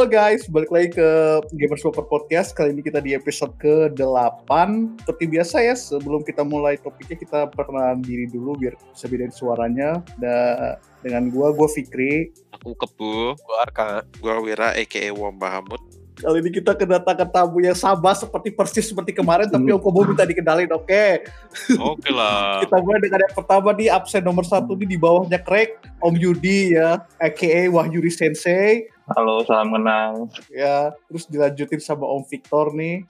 Halo guys, balik lagi ke Gamers Super Podcast. Kali ini kita di episode ke-8. Seperti biasa ya, sebelum kita mulai topiknya kita perkenalan diri dulu biar bisa bedain suaranya. Dan dengan gua, gua Fikri. Aku Kebu. Gua Arka, gua Wira aka Wom Bahamut. Kali ini kita kedatangan tamu yang sama seperti persis seperti kemarin, tapi Om Kobo minta dikenalin, oke? Oke lah. kita mulai dengan yang pertama nih, absen nomor satu nih di bawahnya Craig, Om Yudi ya, aka Wahyuri Sensei. Halo, salam kenal. Ya, terus dilanjutin sama Om Victor nih.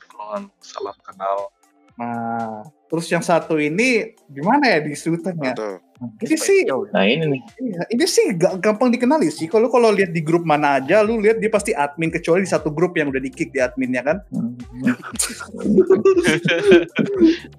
Salam kenal. Nah, terus yang satu ini gimana ya disebutnya? Aduh. Ini sih, Nah ini nih. iya, ini sih ga- gampang dikenali sih. Kalau kalau lihat di grup mana aja, lu lihat dia pasti admin kecuali di satu grup yang udah di kick di adminnya kan.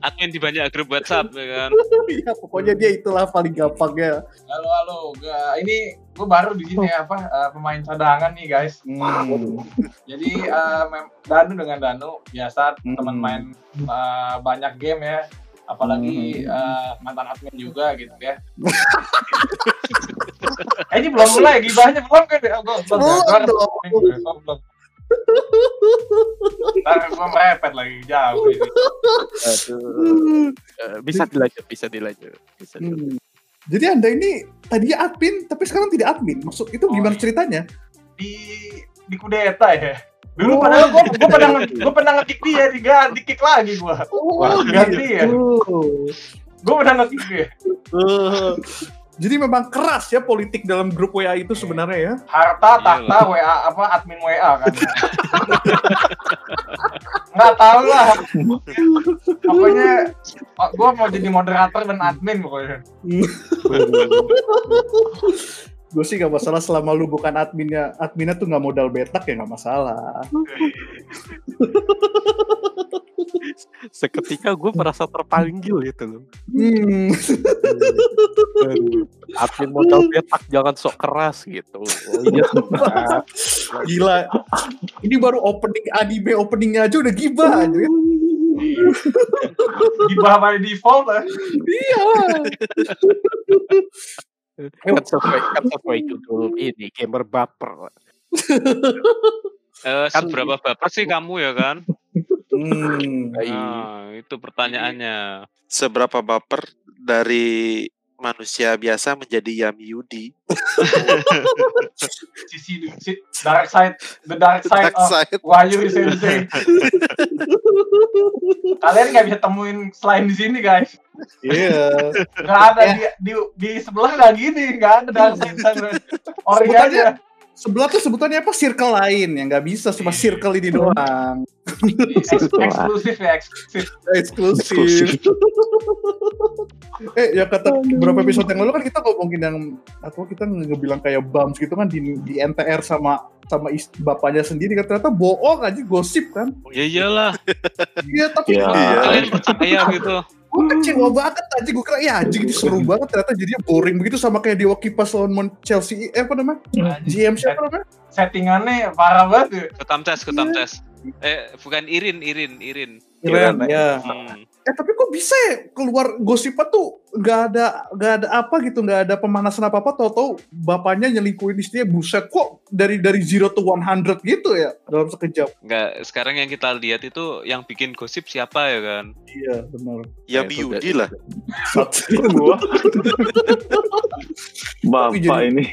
Admin di banyak grup WhatsApp ya kan. Iya, pokoknya dia itulah paling gampangnya. Halo halo, Gak- ini gue baru di sini apa eh, pemain cadangan nih guys. Hmm. Jadi eh, mem- Danu dengan Danu biasa Hmm. teman main eh, banyak game ya. Apalagi eh, mantan admin juga gitu ya. eh, ini belum mulai gibahnya belum kan? Oh, gua, Belum belum. Ntar gue merepet lagi jauh ini. Aduh. Eh, bisa dilanjut, bisa dilanjut. Bisa dilanjut. Hmm. Jadi anda ini tadinya admin tapi sekarang tidak admin. Maksud itu Oh, gimana ceritanya? Di di kudeta ya. Dulu Oh. padahal gue gue pernah nge- gue pernah nge-kick dia, diganti kick lagi gue. Oh, ganti ya? Gue pernah nge-kick dia. Eh, Jadi memang keras ya politik dalam grup WA itu sebenarnya ya. Harta, tahta, WA apa admin WA kan. Nggak tahu lah. Pokoknya gue mau jadi moderator dan admin pokoknya. Gue sih gak masalah selama lu bukan adminnya. Adminnya tuh gak modal betak ya gak masalah. Seketika gue merasa terpanggil gitu loh. Hmm. Aduh. Admin modal petak jangan sok keras gitu. Oh iya. Gila. Ini baru opening anime openingnya aja udah gibah aja. ya. Gibah by default lah. Iya. Kan sesuai kan sesuai judul ini gamer baper. Eh, Kan- seberapa baper sih kamu ya kan? Hmm. Nah, itu pertanyaannya. Seberapa baper dari manusia biasa menjadi Yami Yudi? Sisi, si, dark side, the dark side Dark of side. Wahyu Sensei. Kalian nggak bisa temuin selain di sini guys. Iya. Nggak ada di, di, di sebelah nggak gini, nggak ada dark side. Ori aja. Sebelah tuh sebutannya apa? Circle lain yang nggak bisa cuma circle ini doang. Eks- eksklusif ya eksklusif. Eksklusif. eh ya kata beberapa episode yang lalu kan kita ngomongin yang atau kita nge- ngebilang kayak bams gitu kan di, di NTR sama sama is- bapaknya sendiri kan ternyata bohong aja gosip kan. Ya iyalah, Iya tapi Iya. kalian percaya gitu. Gue kecewa banget aja gue kira ya anjing ini seru banget ternyata jadinya boring begitu sama kayak Dewa Kipas lawan Mon- Chelsea eh apa namanya GM siapa namanya Settingannya parah banget. ya. Ketam tes, ketam tes. Eh, bukan Irin, Irin, Irin. Keren ya Hmm. Eh tapi kok bisa ya keluar gosipnya tuh nggak ada nggak ada apa gitu nggak ada pemanasan apa apa tau-tau bapaknya nyelingkuhin istrinya buset kok dari dari zero to 100 gitu ya dalam sekejap Enggak, sekarang yang kita lihat itu yang bikin gosip siapa ya kan? iya benar Yami itu Yudi lah. Bapak jadi- ini.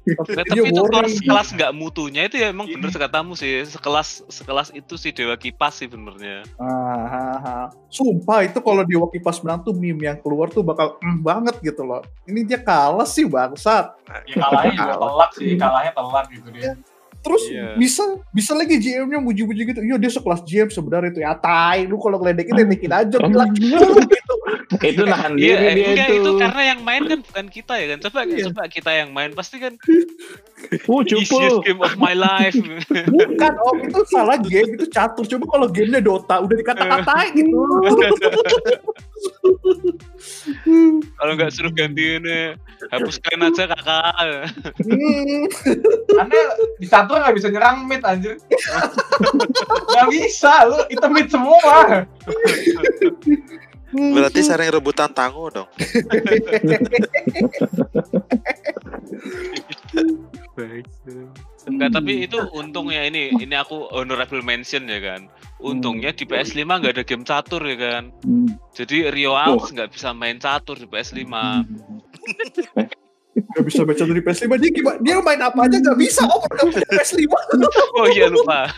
Nah, Iya, tapi itu kelas, kelas nggak mutunya itu ya emang Ini. bener sekatamu sih sekelas sekelas itu si Dewa Kipas sih benernya. Ah, ah, ah. Sumpah itu kalau di Waki pas menang tuh meme yang keluar tuh bakal mm banget gitu loh. Ini dia kalah sih bangsat. Ya, kalahnya juga telak sih, kalahnya telak gitu dia. Terus Iya. bisa bisa lagi GM-nya muji-muji gitu. Iya dia sekelas GM sebenarnya itu ya tai. Lu kalau ngeledekin ledekin aja bilang. itu nahan Iya, diri eh, dia enggak itu. itu karena yang main kan bukan kita ya kan. Coba Iya. coba kita yang main pasti kan Uh, easiest game of my life. Bukan om itu salah game itu catur. Coba kalau gamenya Dota udah dikata-katain gitu. Kalau nggak suruh gantiin eh, hapuskan aja kakak. Hmm. Karena di satu nggak bisa nyerang mid anjir. Nggak bisa, lu itu mid semua. Berarti sering rebutan tangguh dong. Enggak, tapi itu untungnya ini, ini aku honorable mention ya kan. Untungnya di PS5 nggak ada game catur ya kan. Hmm. Jadi Rio Alves nggak bisa main catur di PS5. Gak bisa baca dari PS5 dia gimana? Dia main apa aja gak bisa oh gak punya PS5. Oh iya lupa.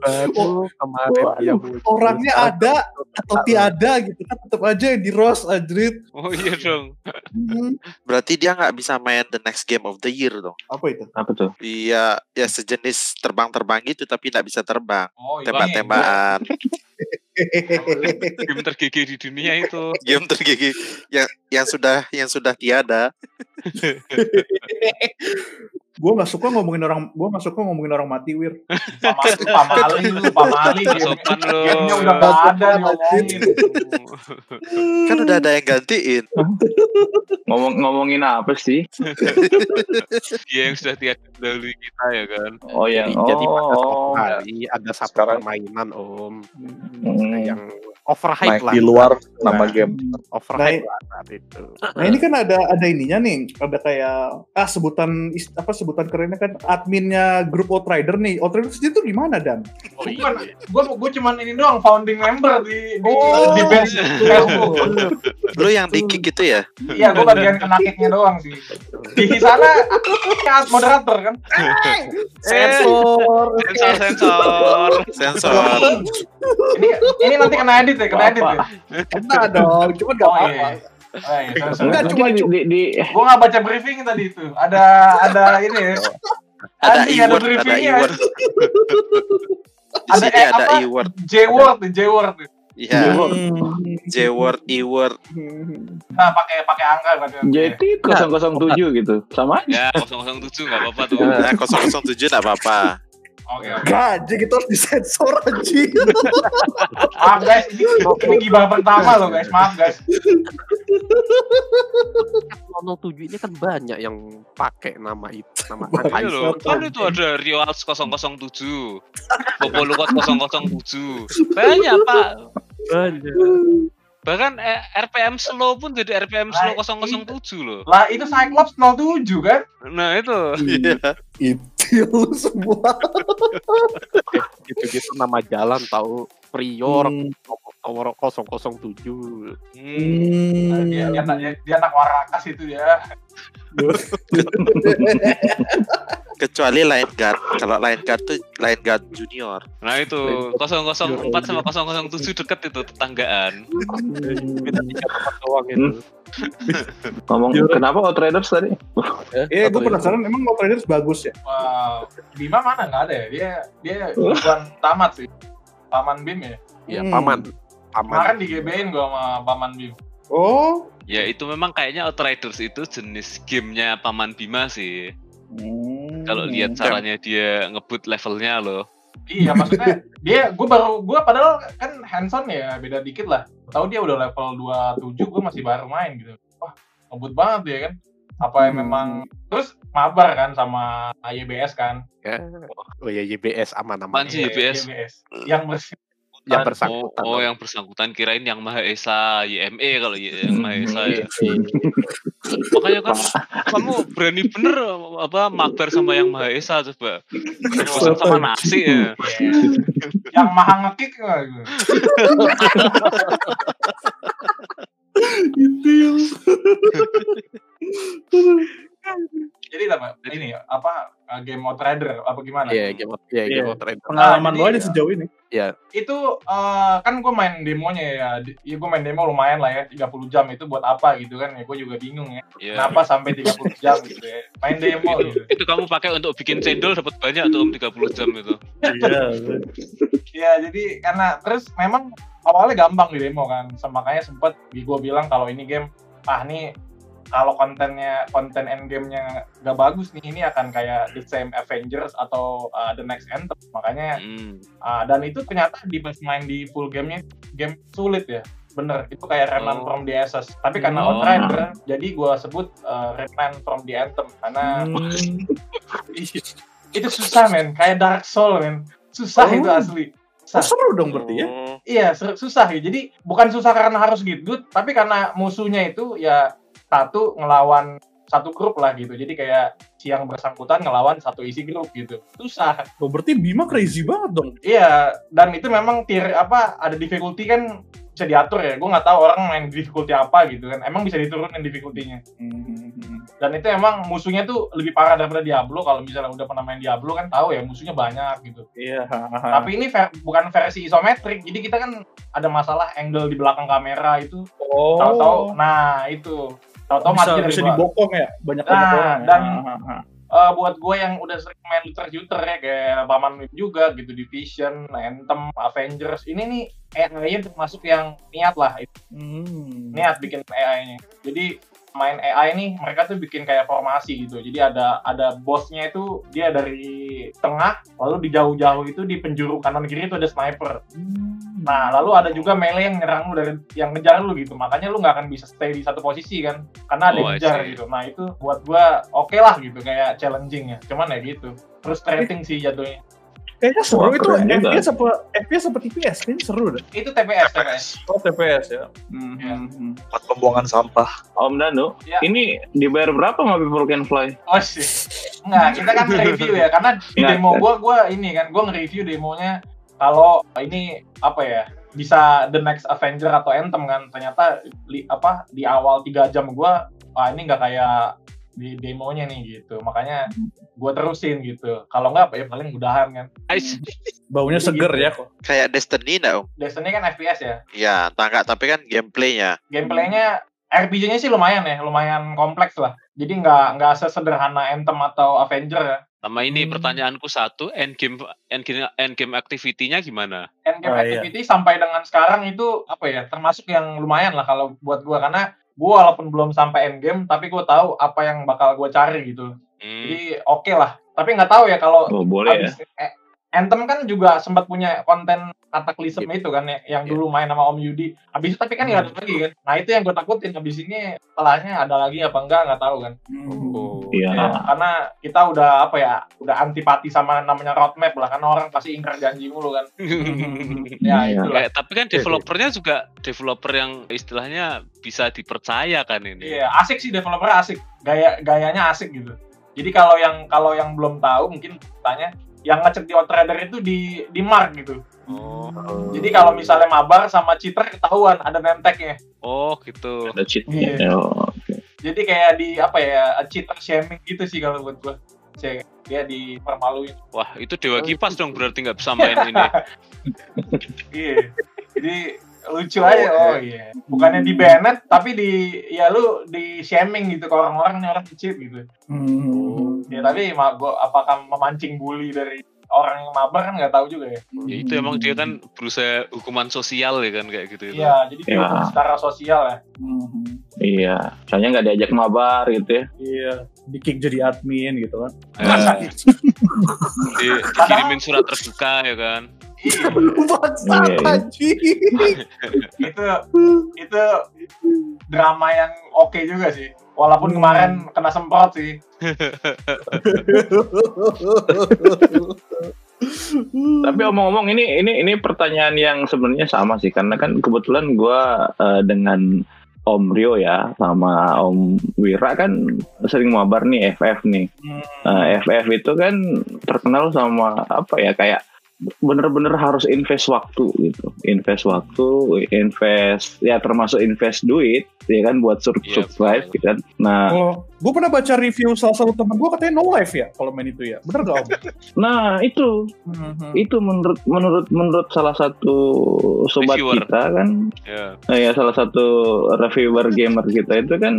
Baru kemarin Waduh, dia. Orangnya ada atau tiada gitu kan tetap aja di Rose Adrit. Oh iya dong. Hmm, Berarti dia nggak bisa main the next game of the year dong. apa itu? Apa tuh? Iya, ya sejenis terbang-terbang gitu tapi nggak bisa terbang. Oh, iya. Tembak-tembakan. Game tergigi di dunia itu. Game tergigi yang yang sudah yang sudah tiada. gue gak suka ngomongin orang, gue gak suka ngomongin orang mati wir. Pamali, pamali lu, pamali. Nggak sopan lu. Gamenya udah gak ada diomongin. Kan udah ada yang gantiin. Ngomong ngomongin apa sih? Dia yang sudah tiada melalui kita ya kan. Oh ya. Jadi, jadi pada suatu Oh. hari ada satu Sekarang- permainan om Hmm. yang overhype Naik lah. di luar nama Nah, game. Overhype Nah, lah saat itu. Nah ini kan ada ada ininya nih, ada kayak ah sebutan apa sebutan kerennya kan adminnya grup Outrider nih. Outrider sendiri tuh gimana dan? Oh iya. gue gue cuman ini doang founding member di di, Oh. di base Facebook. Lu yang di kick gitu ya? Iya, gue bagian kena kicknya doang sih. Di sana kan moderator kan. Sensor. Sensor sensor. Sensor. Ini ini nanti kena edit ya, kena edit ya. Kena dong, cuma gak Oh, apa-apa. iya. Oh, iya, Enggak, cuma- Mungkin di, di, Gue nggak baca briefing tadi itu. Ada ada ini ya. Ada Anjing, E-word, ada briefingnya. E-word. Di Ada eh, ada apa? E-word. J-word, J-word. Iya, Hmm. J-word, E-word. Nah, pakai pakai angka berarti. jadi 007 gitu. Sama Ya aja. 007 nggak apa-apa tuh. Nah, 007 enggak apa-apa. Oke, oke. Gak, anjing itu harus disensor anjing. Maaf guys, ini ini gibah pertama loh guys. Maaf guys. 007 ini kan banyak yang pakai nama itu, nama Banyak Iya loh, kan itu ada Rio Alves 007, Bobo Lukot 007. Banyak pak. Bahkan eh, RPM slow pun jadi RPM slow 007 loh. Lah itu Cyclops 07 kan? Nah itu. Iya. Itu lu semua. Gitu-gitu nama jalan tahu Prior Hmm. Nomor 007. Hmm. Nah, dia, dia, dia, dia anak warakas itu ya. Kecuali Line Guard. Kalau Line Guard tuh Line Guard Junior. Nah itu 004 sama 007 deket itu tetanggaan. Beda tiga tempat doang itu. ngomong kenapa Outriders tadi? Eh, gue penasaran emang Outriders bagus ya? Wah, Bima mana nggak ada ya? Dia dia bukan tamat sih. Paman Bim ya. Ya, Hmm. paman. Paman. Kemarin di GBN gua sama Paman Bim. Oh. Ya itu memang kayaknya Outriders itu jenis gamenya Paman Bima sih. Hmm. Kalau lihat caranya dia ngebut levelnya loh. Iya, maksudnya dia gue baru gue padahal kan Hanson ya beda dikit lah. Tahu dia udah level 27, gue masih baru main gitu. Wah, ngebut banget dia kan. Apa yang Hmm. memang terus mabar kan sama YBS kan? Ya. Oh ya YBS aman aman. Apaan sih? YBS? Yang bersih. Yang Oh, bersangkutan. oh yang bersangkutan kirain yang Maha Esa YME kalau y- yang Maha Esa ya. Makanya kan kamu berani bener apa mabar sama yang Maha Esa coba. Bosan sama nasi ya. yang maha ngekick nggak gitu. Jadi apa? Ini apa uh, game Outrider apa gimana? Iya, game of iya, game Iya. of Thrones. Pengalaman Nah, lo jadi- aja sejauh ini. itu uh, kan gue main demonya ya, Di- ya gue main demo lumayan lah ya 30 jam itu buat apa gitu kan ya gue juga bingung ya Iya. kenapa sampai 30 jam gitu ya main demo Itu, gitu itu kamu pakai untuk bikin cendol dapat banyak tuh om 30 jam itu. Iya. ya jadi karena terus memang awalnya gampang di demo kan makanya sempet gue bilang kalau ini game ah nih kalau kontennya konten endgame-nya gak bagus nih ini akan kayak the same Avengers atau uh, the next Anthem makanya Hmm. Ah, dan itu ternyata di pas main di full gamenya game sulit ya bener itu kayak Remnant Oh. from the Ashes tapi karena Oh. Outrider jadi gua sebut uh, Remnant from the Anthem karena Hmm. itu susah men kayak Dark Soul men susah Oh. itu asli Oh, susah seru dong berarti ya. Oh, iya susah ya jadi bukan susah karena harus gitu tapi karena musuhnya itu ya satu ngelawan satu grup lah gitu. Jadi kayak si yang bersangkutan ngelawan satu isi grup gitu. Susah. Oh, berarti Bima crazy banget dong. Iya, dan itu memang tier apa ada difficulty kan bisa diatur ya. Gue nggak tahu orang main difficulty apa gitu kan. Emang bisa diturunin difficulty-nya. Hmm. Dan itu emang musuhnya tuh lebih parah daripada Diablo. Kalau misalnya udah pernah main Diablo kan tahu ya musuhnya banyak gitu. Iya. Tapi ini ver- bukan versi isometrik. Jadi kita kan ada masalah angle di belakang kamera itu. oh. Tahu-tahu, nah itu. Tahu-tahu bisa, bisa dibokong ya banyak Nah, banyak orang. ya. dan- ah. Eh, buat gue yang udah sering main looter-shooter ya kayak Paman Wim juga gitu Division, Anthem, Avengers ini nih AI-nya termasuk yang niat lah Hmm. niat bikin AI-nya. Jadi main AI nih mereka tuh bikin kayak formasi gitu. Jadi ada ada bosnya itu dia dari tengah lalu di jauh-jauh itu di penjuru kanan kiri itu ada sniper. Nah, lalu ada juga melee yang nyerang lu dari yang ngejar lu gitu. Makanya lu nggak akan bisa stay di satu posisi kan. Karena ada Oh, ngejar gitu. Nah, itu buat gua oke lah gitu kayak challenging ya. Cuman ya gitu. Frustrating sih jatuhnya. Kayaknya seru Wah, itu. FPS apa FPS apa TPS kayaknya seru deh. Itu TPS, TPS. Oh TPS ya. Hmm. Iya. hmm. Buat pembuangan sampah. Om Danu, Ya. ini dibayar berapa sama People Can Fly? Oh sih. Enggak, kita kan review ya. Karena di Nggak, demo gua gua ini kan gua nge-review demonya kalau ini apa ya bisa the next Avenger atau Anthem kan ternyata li- apa di awal tiga jam gua ah ini nggak kayak di demonya nih gitu makanya gua terusin gitu kalau nggak ya paling udahan kan Ais. Baunya Jadi seger gitu. ya kok. Kayak Destiny Om? Destiny kan FPS ya Ya, tangga tapi kan gameplaynya. gameplaynya RPG-nya sih lumayan ya lumayan kompleks lah jadi nggak nggak sesederhana Anthem atau Avenger ya Sama ini Hmm. pertanyaanku satu, endgame endgame endgame activity-nya gimana? Endgame Oh, iya. activity sampai dengan sekarang itu apa ya termasuk yang lumayan lah kalau buat gua karena gua walaupun belum sampai endgame tapi gua tahu apa yang bakal gua cari gitu Hmm. jadi oke lah tapi nggak tahu ya kalau Oh, boleh ya. habis eh, Anthem kan juga sempat punya konten Cataclysm itu kan ya, yang Iya. dulu main sama Om Yudi. Habis itu tapi kan nggak ada lagi kan. Nah itu yang gue takutin. Habis ini setelahnya ada lagi apa enggak nggak tahu kan. Oh. Iya. Ya, karena kita udah apa ya, udah antipati sama namanya roadmap lah. Karena orang pasti ingkar janji mulu kan. Ya Iya. itulah. Kayak- tapi kan developernya juga developer yang istilahnya bisa dipercaya kan ini. Iya, asik sih developer asik. Gaya gayanya asik gitu. Jadi kalau yang kalau yang belum tahu mungkin tanya yang ngecek di Outrider itu di di mark gitu. Oh, Jadi kalau misalnya mabar sama cheater ketahuan ada nemteknya. oh gitu. Ada cheatnya. Iya. Oh, oke. Jadi kayak di apa ya cheater shaming gitu sih kalau buat gua. Cek dia dipermaluin. Wah, itu Dewa Kipas dong berarti nggak bisa main ini. Iya. Jadi lucu aja oh iya. Bukannya di banned tapi di ya lu di shaming gitu ke orang-orang nih orang cheat gitu. Hmm. Ya tapi gua apakah memancing bully dari orang yang mabar kan nggak tahu juga ya. Ya itu emang dia kan berusaha hukuman sosial ya kan kayak gitu itu. Iya, jadi Ya. dihukum secara sosial ya. Hmm. Iya. Soalnya nggak diajak mabar gitu ya. Iya, di kick jadi admin gitu kan. Ya, di, dikirimin surat terbuka ya kan. Iya, Bangsat Iya. anjing. itu itu drama yang oke juga sih. Walaupun Hmm. kemarin kena semprot sih. Tapi omong-omong ini ini ini pertanyaan yang sebenarnya sama sih karena kan kebetulan gua eh, dengan Om Rio ya sama Om Wira kan sering mabar nih FF nih. Hmm. Eh, FF itu kan terkenal sama apa ya kayak bener-bener harus invest waktu gitu, invest waktu, invest ya termasuk invest duit ya kan buat sur- Iya, survive gitu kan. Nah, Oh, gue pernah baca review salah satu teman gue katanya no life ya kalau main itu ya. Bener gak om? nah itu Hmm. itu menurut menurut menurut salah satu sobat Reviewer. kita kan Ya. Nah, ya salah satu reviewer gamer kita itu kan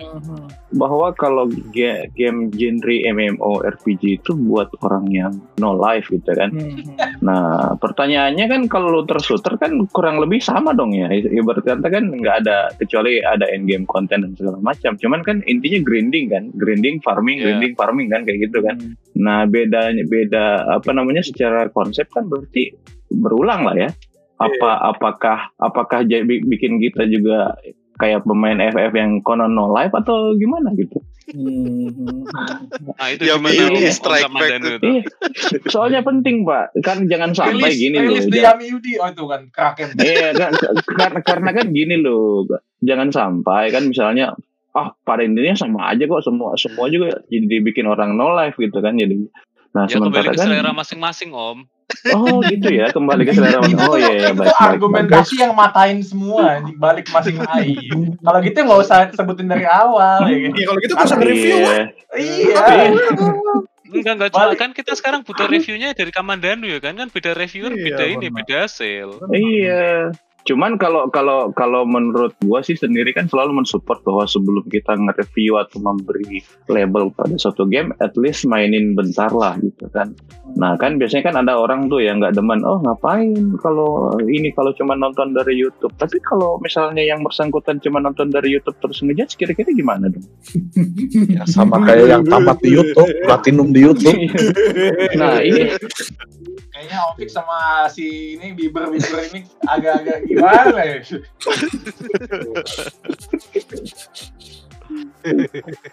Hmm. bahwa kalau ga- game genre MMO RPG itu buat orang yang no life gitu kan. Hmm. Nah pertanyaannya kan kalau looter shooter kan kurang lebih sama dong ya. Ibarat kata kan nggak ada kecuali ada end game content dan segala macam. Cuman kan intinya grinding kan, grinding farming, Iya. grinding farming kan kayak gitu kan. Nah bedanya beda apa namanya secara konsep kan berarti berulang lah ya. Apa apakah apakah jadi bi- bikin kita juga kayak pemain FF yang konon no life atau gimana gitu? Hmm. Nah, itu Ya, gimana ini strike back itu? Iya, soalnya penting pak. Kan jangan sampai gini loh. rilis di jangan- Yami Yudi. Oh itu kan Kraken. Iya kan karena karena kan gini loh. Jangan sampai kan misalnya ah pada intinya sama aja kok semua semua juga jadi dibikin orang no life gitu kan jadi nah Ya kembali sementara ke kan selera masing-masing om. oh gitu ya kembali ke selera itu, oh iya iya itu baik baik, baik. argumentasi yang matain semua di balik masing lain. Kalau gitu nggak usah sebutin dari awal ya kan. Ya kalau gitu gak usah review. Iya. Iya. Enggak enggak cuma kan kita sekarang butuh reviewnya dari Kamandanu ya kan kan beda reviewer Iya, beda ini benar. beda hasil. Iya. Cuman kalau kalau kalau menurut gua sih sendiri kan selalu mensupport bahwa sebelum kita nge-review atau memberi label pada suatu game, at least mainin bentar lah gitu kan. Nah kan biasanya kan ada orang tuh yang nggak demen, oh ngapain kalau ini kalau cuma nonton dari YouTube. Tapi kalau misalnya yang bersangkutan cuma nonton dari YouTube terus ngejudge, kira-kira gimana dong? Ya, sama kayak yang tamat di YouTube, platinum di YouTube. Nah ini Kayaknya Opik sama si ini Bieber Bieber ini agak-agak ya?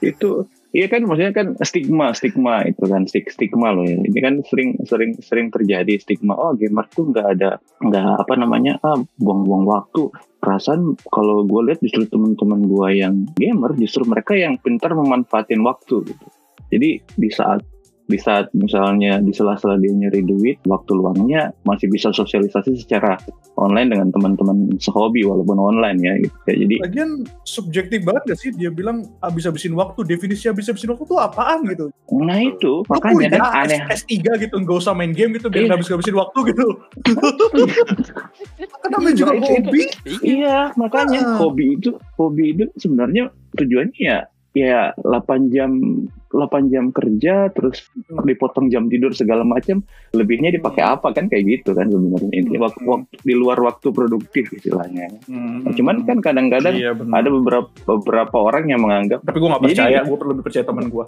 itu iya kan maksudnya kan stigma stigma itu kan stig- stigma loh ya. ini kan sering sering sering terjadi stigma oh gamer tuh nggak ada nggak apa namanya ah buang-buang waktu perasaan kalau gue lihat justru teman-teman gue yang gamer justru mereka yang pintar memanfaatin waktu gitu jadi di saat di saat misalnya di sela-sela dia nyari duit waktu luangnya masih bisa sosialisasi secara online dengan teman-teman sehobi walaupun online ya gitu Ya, jadi Lagian subjektif banget gak sih dia bilang habis-habisin waktu, definisi habis-habisin waktu tuh apaan gitu. nah itu Lu makanya kan aneh S- S3 gitu, nggak usah main game gitu biar Iya. habis-habisin waktu gitu. kan namanya juga Itu- itu- hobi. Iya, makanya Ah. hobi itu hobi itu sebenarnya tujuannya ya ya 8 jam 8 jam kerja terus dipotong jam tidur segala macam lebihnya dipakai apa kan? Kayak gitu kan sebenarnya. Ini waktu, waktu di luar waktu produktif istilahnya. Nah, cuman kan kadang-kadang Iya, ada beberapa beberapa orang yang menganggap Tapi gue gak Jadi- percaya, gue perlu percaya teman gue.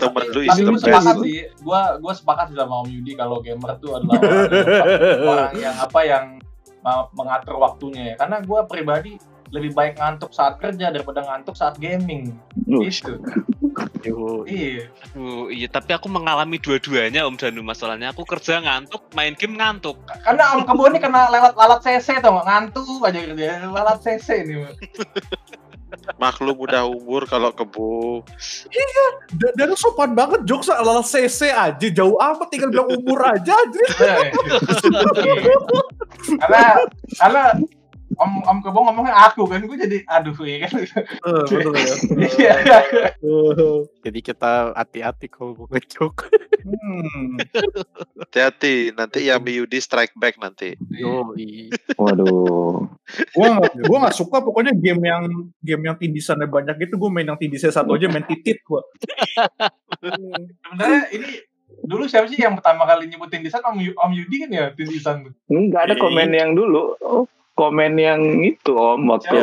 Temen lu Tapi gue sepakat sih, gue gue sepakat sih sama Om Yudi kalau gamer tuh adalah orang, orang yang apa yang mengatur waktunya ya. Karena gue pribadi lebih baik ngantuk saat kerja daripada ngantuk saat gaming. "Loh, Itu. Yo, Iya. Iya tapi aku mengalami dua-duanya Om Danu masalahnya aku kerja ngantuk, main game ngantuk. Karena Om Kebo ini kena lewat lalat CC nggak ngantuk aja kerja lalat CC ini. Maklum udah umur kalau kebo. Dan, dan sopan banget, jokes ala CC aja, jauh amat tinggal bilang umur aja. anjir. Iya. karena karena Om Om Kebo ngomongnya aku kan, gue jadi aduh ya kan. Eh, betul ya. Iya. jadi kita hati-hati kalau mau ngejok. Hmm. Hati-hati, nanti Yami Yudi strike back nanti. Yo, waduh Gue gak, gua gak suka pokoknya game yang game yang tindisannya banyak gitu, gue main yang tindisnya satu aja, main titit gue. Sebenarnya ini dulu siapa sih yang pertama kali nyebutin Tindisan Om, Yu- Om Yudi kan ya Tindisan tuh. nggak ada komen yang dulu oh, komen yang itu om waktu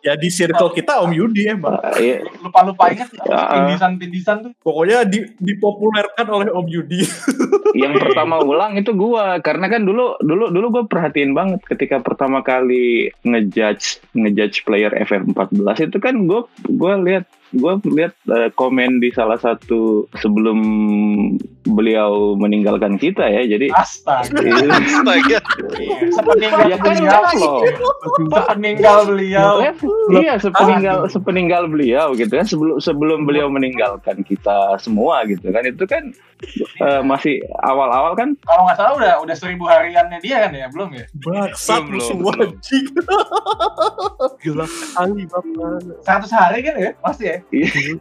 Ya di circle kita Om Yudi emang. Ah, iya. Lupa-lupa ingat Ya. Tindisan-Tindisan tuh. Pokoknya di, dipopulerkan oleh Om Yudi. yang pertama ulang itu gua karena kan dulu dulu dulu gue perhatiin banget ketika pertama kali ngejudge ngejudge player FF14 itu kan gue gue lihat gue lihat eh, komen di salah satu sebelum beliau meninggalkan kita ya jadi Astaga. Astaga. Iya, Sepeninggal ya kan beliau. loh Sepeninggal beliau. iya sepeninggal sepeninggal beliau gitu kan sebelum sebelum beliau meninggalkan kita semua gitu kan itu kan eh, masih awal-awal kan Kalau nggak salah udah udah seribu hariannya dia kan ya, belum ya? Bangsat Belum, lu semua belum. anjing. Gila sekali bapak. 100 hari kan ya, pasti ya. 咦嘿嘿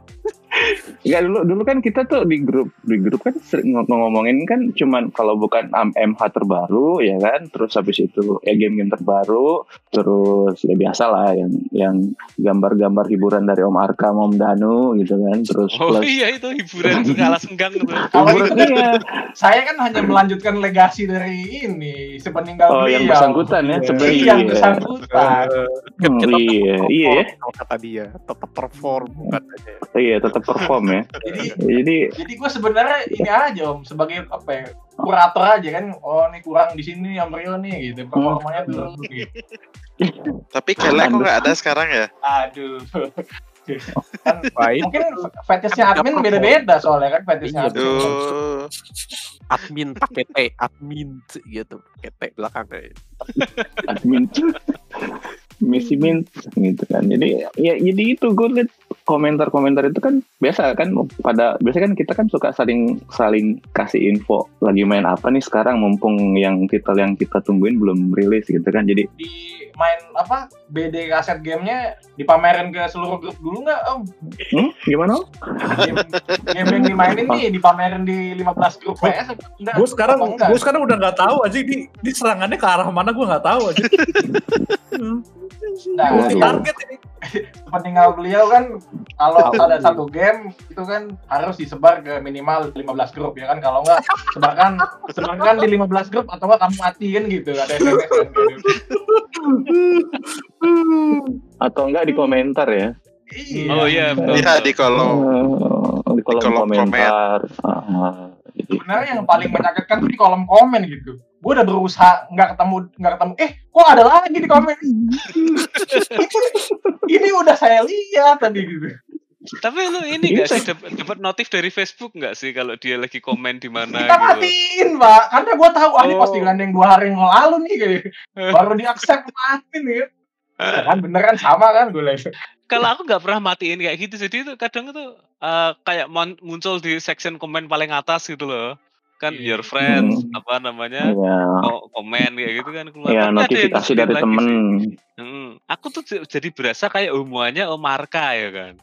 Enggak dulu dulu kan kita tuh di grup di grup kan sering ngom- ngomongin kan cuman kalau bukan MH terbaru ya kan terus habis itu ya game-game terbaru terus ya biasa lah yang yang gambar-gambar hiburan dari Om Arka Om Danu gitu kan terus Oh plus iya itu hiburan segala senggang gitu. Hiburan itu iya saya kan hanya melanjutkan legasi dari ini sepeninggal oh beliau. yang bersangkutan ya Iya. sebenarnya Iya, yang bersangkutan. Kan Hmm, iya iya kata dia tetap perform katanya. iya tetap perform ya. Jadi jadi jadi gue sebenarnya ini aja om sebagai apa ya kurator aja kan oh ini kurang di sini yang Rio nih gitu. Performanya turun gitu. Tapi kelek kok nggak ada sekarang ya? aduh. Kan mungkin fetishnya admin beda-beda soalnya kan fetishnya Iya, admin. Duh. admin pakai T, admin gitu, pakai T belakangnya. admin Missy Mint gitu kan. Jadi ya jadi itu gue liat komentar-komentar itu kan biasa kan pada biasa kan kita kan suka saling saling kasih info lagi main apa nih sekarang mumpung yang titel yang kita tungguin belum rilis gitu kan. Jadi di main apa BD kaset gamenya dipamerin ke seluruh grup dulu nggak om hmm, gimana? game, game yang dimainin nih dipamerin di 15 grup PS Gue sekarang gue sekarang udah nggak tahu aja di, di serangannya ke arah mana gue nggak tahu aja. Nah, Multi Waduh. target ini. peninggal beliau kan kalau ada satu game itu kan harus disebar ke minimal 15 grup ya kan kalau nggak sebarkan sebarkan di 15 grup atau nggak kamu matiin gitu ada SMS. Atau enggak di komentar ya? Iya. Oh iya, betul. Iya di kolom. Oh, di kolom, kolom komentar. Ah, jadi Sebenarnya yang paling menyakitkan di kolom komen gitu. Gue udah berusaha nggak ketemu nggak ketemu. Eh, kok ada lagi di komen? Ini udah saya lihat tadi gitu. Tapi lu ini nggak sih dapat dapat notif dari Facebook nggak sih kalau dia lagi komen di mana Kita gitu? matiin, Pak. Karena gue tahu ah ini Oh. postingan yang dua hari yang lalu nih kayak. Baru di accept matiin gitu. Ya kan beneran sama kan gue lihat. Kalau aku nggak pernah matiin kayak gitu, jadi itu kadang itu eh, kayak muncul di section komen paling atas gitu loh. Kan your friends Hmm. apa namanya? ya, ko- komen kayak gitu kan keluar. Tapi yang notifikasi dari temen. Hmm, aku tuh jadi berasa kayak omongannya Om Marka ya kan.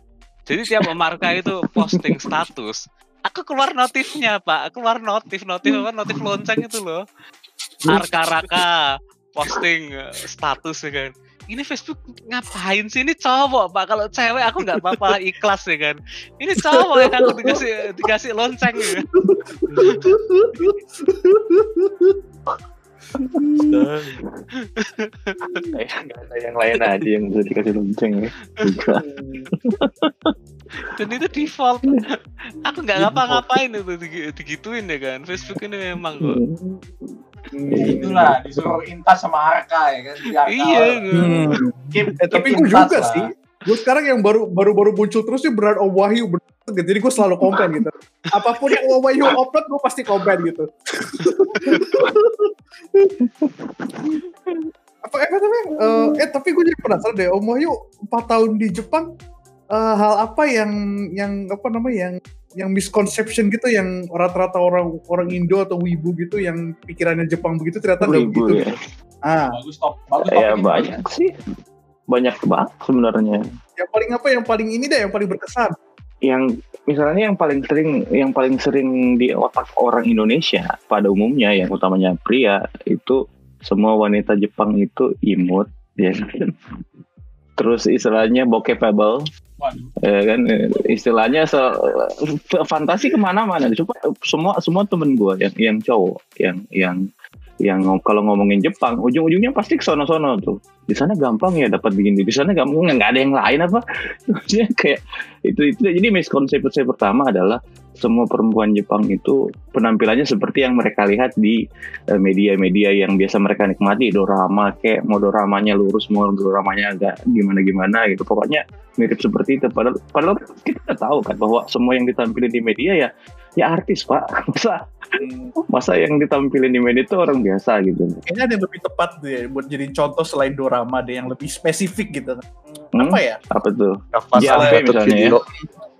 Jadi tiap Om Marka itu posting status, aku keluar notifnya pak, keluar notif notif apa notif lonceng itu loh. Arka Raka posting eh, status ya kan. Ini Facebook ngapain sih? Ini cowok pak. Kalau cewek aku nggak apa-apa ikhlas ya kan. Ini cowok yang aku dikasih dikasih lonceng ya. Kayak nggak ada yang lain aja yang bisa dikasih lonceng ya. dan itu default aku nggak ngapa-ngapain itu digi- digituin ya kan Facebook ini memang kok Itulah disuruh intas sama Arka ya kan. Iya Hmm. Keep- Eh, tapi gue juga lah. sih. Gue sekarang yang baru baru baru muncul terus sih benar Om Wahyu gitu. Jadi gue selalu komen gitu. Apa pun yang Om Wahyu upload gue pasti komen gitu. apa eh, tapi eh, eh tapi gue jadi penasaran deh Om Wahyu 4 tahun di Jepang eh, hal apa yang yang apa namanya yang yang misconception gitu yang rata-rata orang orang Indo atau wibu gitu yang pikirannya Jepang begitu ternyata nggak Ibu begitu. ya. Ah, Bagus top, bagus Ya topik ini, banyak sih. Banyak banget sebenarnya. yang paling apa yang paling ini deh yang paling berkesan. Yang misalnya yang paling sering yang paling sering di otak orang Indonesia pada umumnya yang utamanya pria itu semua wanita Jepang itu imut ya kan? Terus istilahnya bokepable ya kan? Istilahnya se- fantasi ke mana-mana. Coba semua semua temen gue yang yang cowok yang yang yang kalau ngomongin Jepang ujung-ujungnya pasti ke sono-sono tuh. Di sana gampang ya dapat bikin di sana gampang nggak ada yang lain apa. Maksudnya kayak itu itu. Jadi miskonsepsi pertama adalah semua perempuan Jepang itu penampilannya seperti yang mereka lihat di eh, media-media yang biasa mereka nikmati. Dorama kayak mau doramanya lurus mau doramanya agak gimana-gimana gitu. Pokoknya mirip seperti itu. Padahal padahal kita tahu kan bahwa semua yang ditampilin di media ya ya artis pak masa masa yang ditampilin di media itu orang biasa gitu Kayaknya ada yang lebih tepat deh buat jadi contoh selain drama deh yang lebih spesifik gitu. Hmm? Apa ya? apa tuh JAV misalnya ya.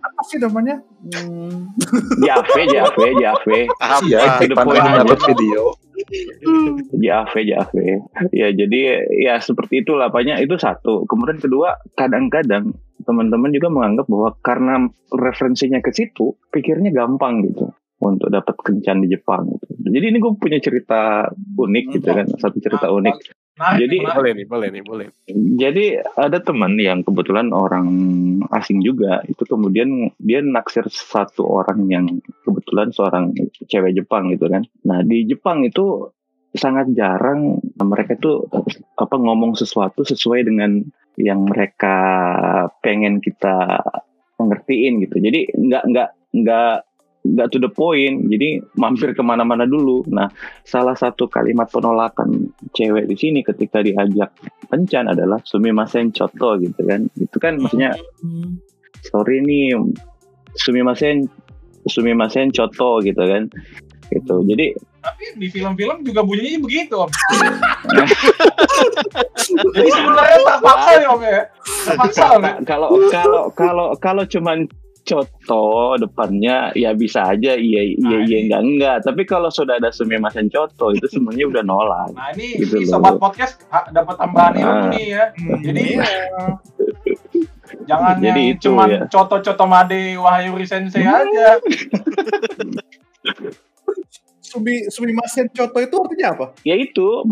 Apa sih namanya? Hmm. JAV JAV JAV Apa? Iya, aja. dapat video. JAV JAV ya jadi ya seperti itulah banyak itu satu kemudian kedua kadang-kadang teman-teman juga menganggap bahwa karena referensinya ke situ pikirnya gampang gitu untuk dapat kencan di Jepang gitu. Jadi ini gue punya cerita unik gitu kan, satu cerita unik. Jadi-. Boleh nih, boleh nih, boleh. Jadi ada teman yang kebetulan orang asing juga, itu kemudian dia naksir satu orang yang kebetulan seorang cewek Jepang gitu kan. Nah di Jepang itu sangat jarang mereka tuh apa ngomong sesuatu sesuai dengan yang mereka pengen kita ngertiin gitu. Jadi nggak nggak nggak nggak to the point. Jadi mampir ke mana-mana dulu. Nah salah satu kalimat penolakan cewek di sini ketika diajak kencan adalah sumimasen choto gitu kan. Itu kan maksudnya sorry nih sumimasen sumimasen choto gitu kan. Gitu. Jadi tapi di film-film juga bunyinya begitu om. Jadi sebenarnya terpaksa ya om ya. Terpaksa om ya. kalau kalau kalau kalau cuman coto depannya ya bisa aja iya iya Nah, iya ini- enggak enggak tapi kalau sudah ada sumimasen coto itu sebenarnya udah nolak Nah ini, Gitu ini loh. sobat podcast ha- dapat tambahan ilmu Nah. nih ya. Hmm, Jadi iya. jangan Jadi itu cuman ya. coto-coto Made Wahyu Sensei aja. Sumi Sumimasen Coto itu artinya apa? ya itu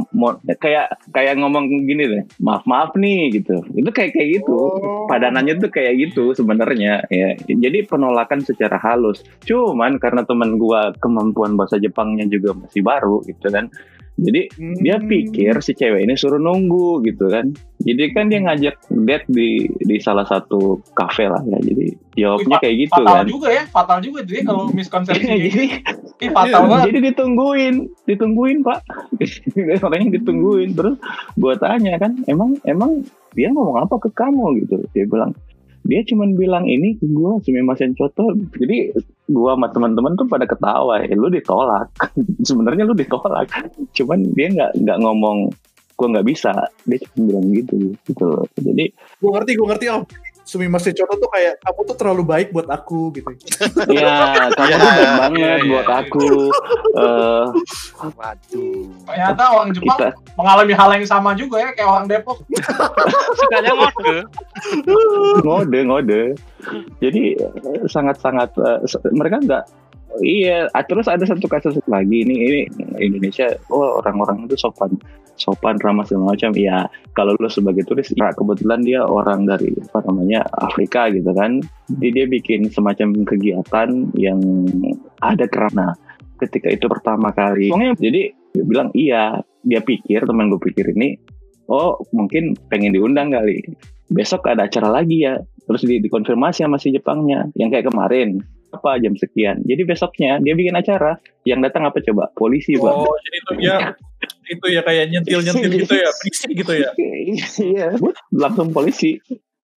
kayak kayak ngomong gini deh maaf maaf nih gitu. Itu kayak kayak gitu. Oh. padanannya tuh kayak gitu sebenarnya ya. Jadi penolakan secara halus. Cuman karena teman gua kemampuan bahasa Jepangnya juga masih baru gitu kan jadi dia Hmm. pikir si cewek ini suruh nunggu gitu kan jadi kan dia ngajak date di di salah satu kafe lah ya jadi jawabnya Wih, kayak gitu fatal kan juga ya, fatal juga tuh ya kalau miskonsepsi. gitu. jadi Ih, fatal banget. jadi ditungguin ditungguin pak orangnya ditungguin terus gua tanya kan emang emang dia ngomong apa ke kamu gitu dia bilang dia cuman bilang ini ke gua sumimasen coto jadi gua sama teman-teman tuh pada ketawa. Ya lu ditolak. Sebenarnya lu ditolak. Cuman dia nggak nggak ngomong gua nggak bisa. Dia cuma bilang gitu gitu. Jadi Gue ngerti, gue ngerti om. Sumimasen Coto tuh kayak kamu tuh terlalu baik buat aku gitu. ya kamu tuh baik ya, banget ya, buat ya. aku Eh, Waduh. Ternyata orang Jepang kita mengalami hal yang sama juga ya kayak orang Depok. Sukanya ngode. ngode ngode jadi sangat-sangat eh, se- mereka nggak iya terus ada satu kasus lagi ini ini Indonesia oh orang-orang itu sopan sopan ramah segala macam ya kalau lu sebagai turis ya kebetulan dia orang dari apa namanya Afrika gitu kan. Jadi dia bikin semacam kegiatan yang ada kerana ketika itu pertama kali. Jadi dia bilang iya. Dia pikir teman gue pikir ini oh mungkin pengen diundang kali. Besok ada acara lagi ya. Terus di, dikonfirmasi sama si Jepangnya yang kayak kemarin apa jam sekian jadi besoknya dia bikin acara yang datang apa coba polisi pak Oh, jadi itu dia itu ya kayak nyentil-nyentil gitu ya, berisik gitu ya. iya langsung polisi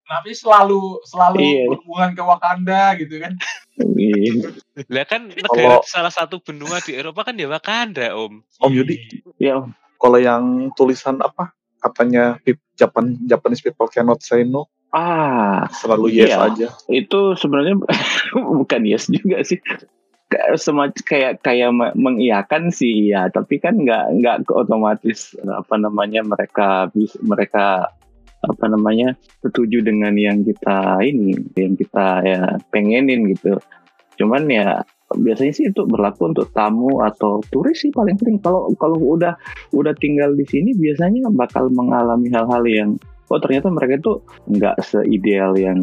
Tapi selalu selalu Iya. berhubungan ke Wakanda gitu kan. Iya. Lah kan negara Kalau- salah satu benua di Eropa kan ya Wakanda, Om. Om Yudi, ya kalau yang tulisan apa katanya "Pip- Japan Japanese people cannot say no, ah selalu yes Iya. aja. itu sebenarnya bukan yes juga sih Kayak semacam kayak kayak me- mengiyakan sih ya tapi kan nggak nggak otomatis apa namanya mereka bis- mereka apa namanya setuju dengan yang kita ini yang kita ya pengenin gitu cuman ya biasanya sih itu berlaku untuk tamu atau turis sih paling sering kalau kalau udah udah tinggal di sini biasanya bakal mengalami hal-hal yang oh ternyata mereka itu nggak seideal yang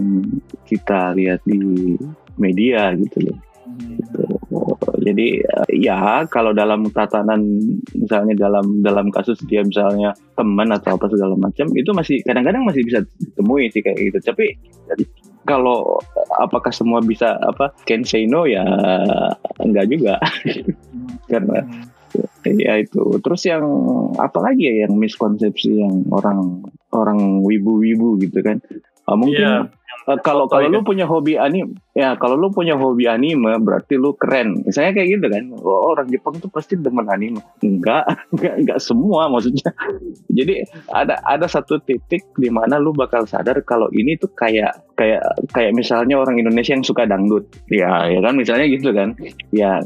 kita lihat di media gitu loh. Gitu. Jadi eh, ya kalau dalam tatanan misalnya dalam dalam kasus dia misalnya teman atau apa segala macam itu masih kadang-kadang masih bisa ditemui sih kayak gitu. Tapi kalau apakah semua bisa apa can say no ya enggak juga karena ya itu. Terus yang apa lagi ya yang miskonsepsi yang orang orang wibu-wibu gitu kan? Ah, mungkin Iya, eh, kalau kalau lu punya hobi anime ya kalau lu punya hobi anime berarti lu keren. Misalnya kayak gitu kan oh, orang Jepang itu pasti demen anime. Enggak enggak enggak semua maksudnya. Jadi ada ada satu titik di mana lu bakal sadar kalau ini tuh kayak kayak kayak misalnya orang Indonesia yang suka dangdut. Ya ya kan misalnya gitu kan. Ya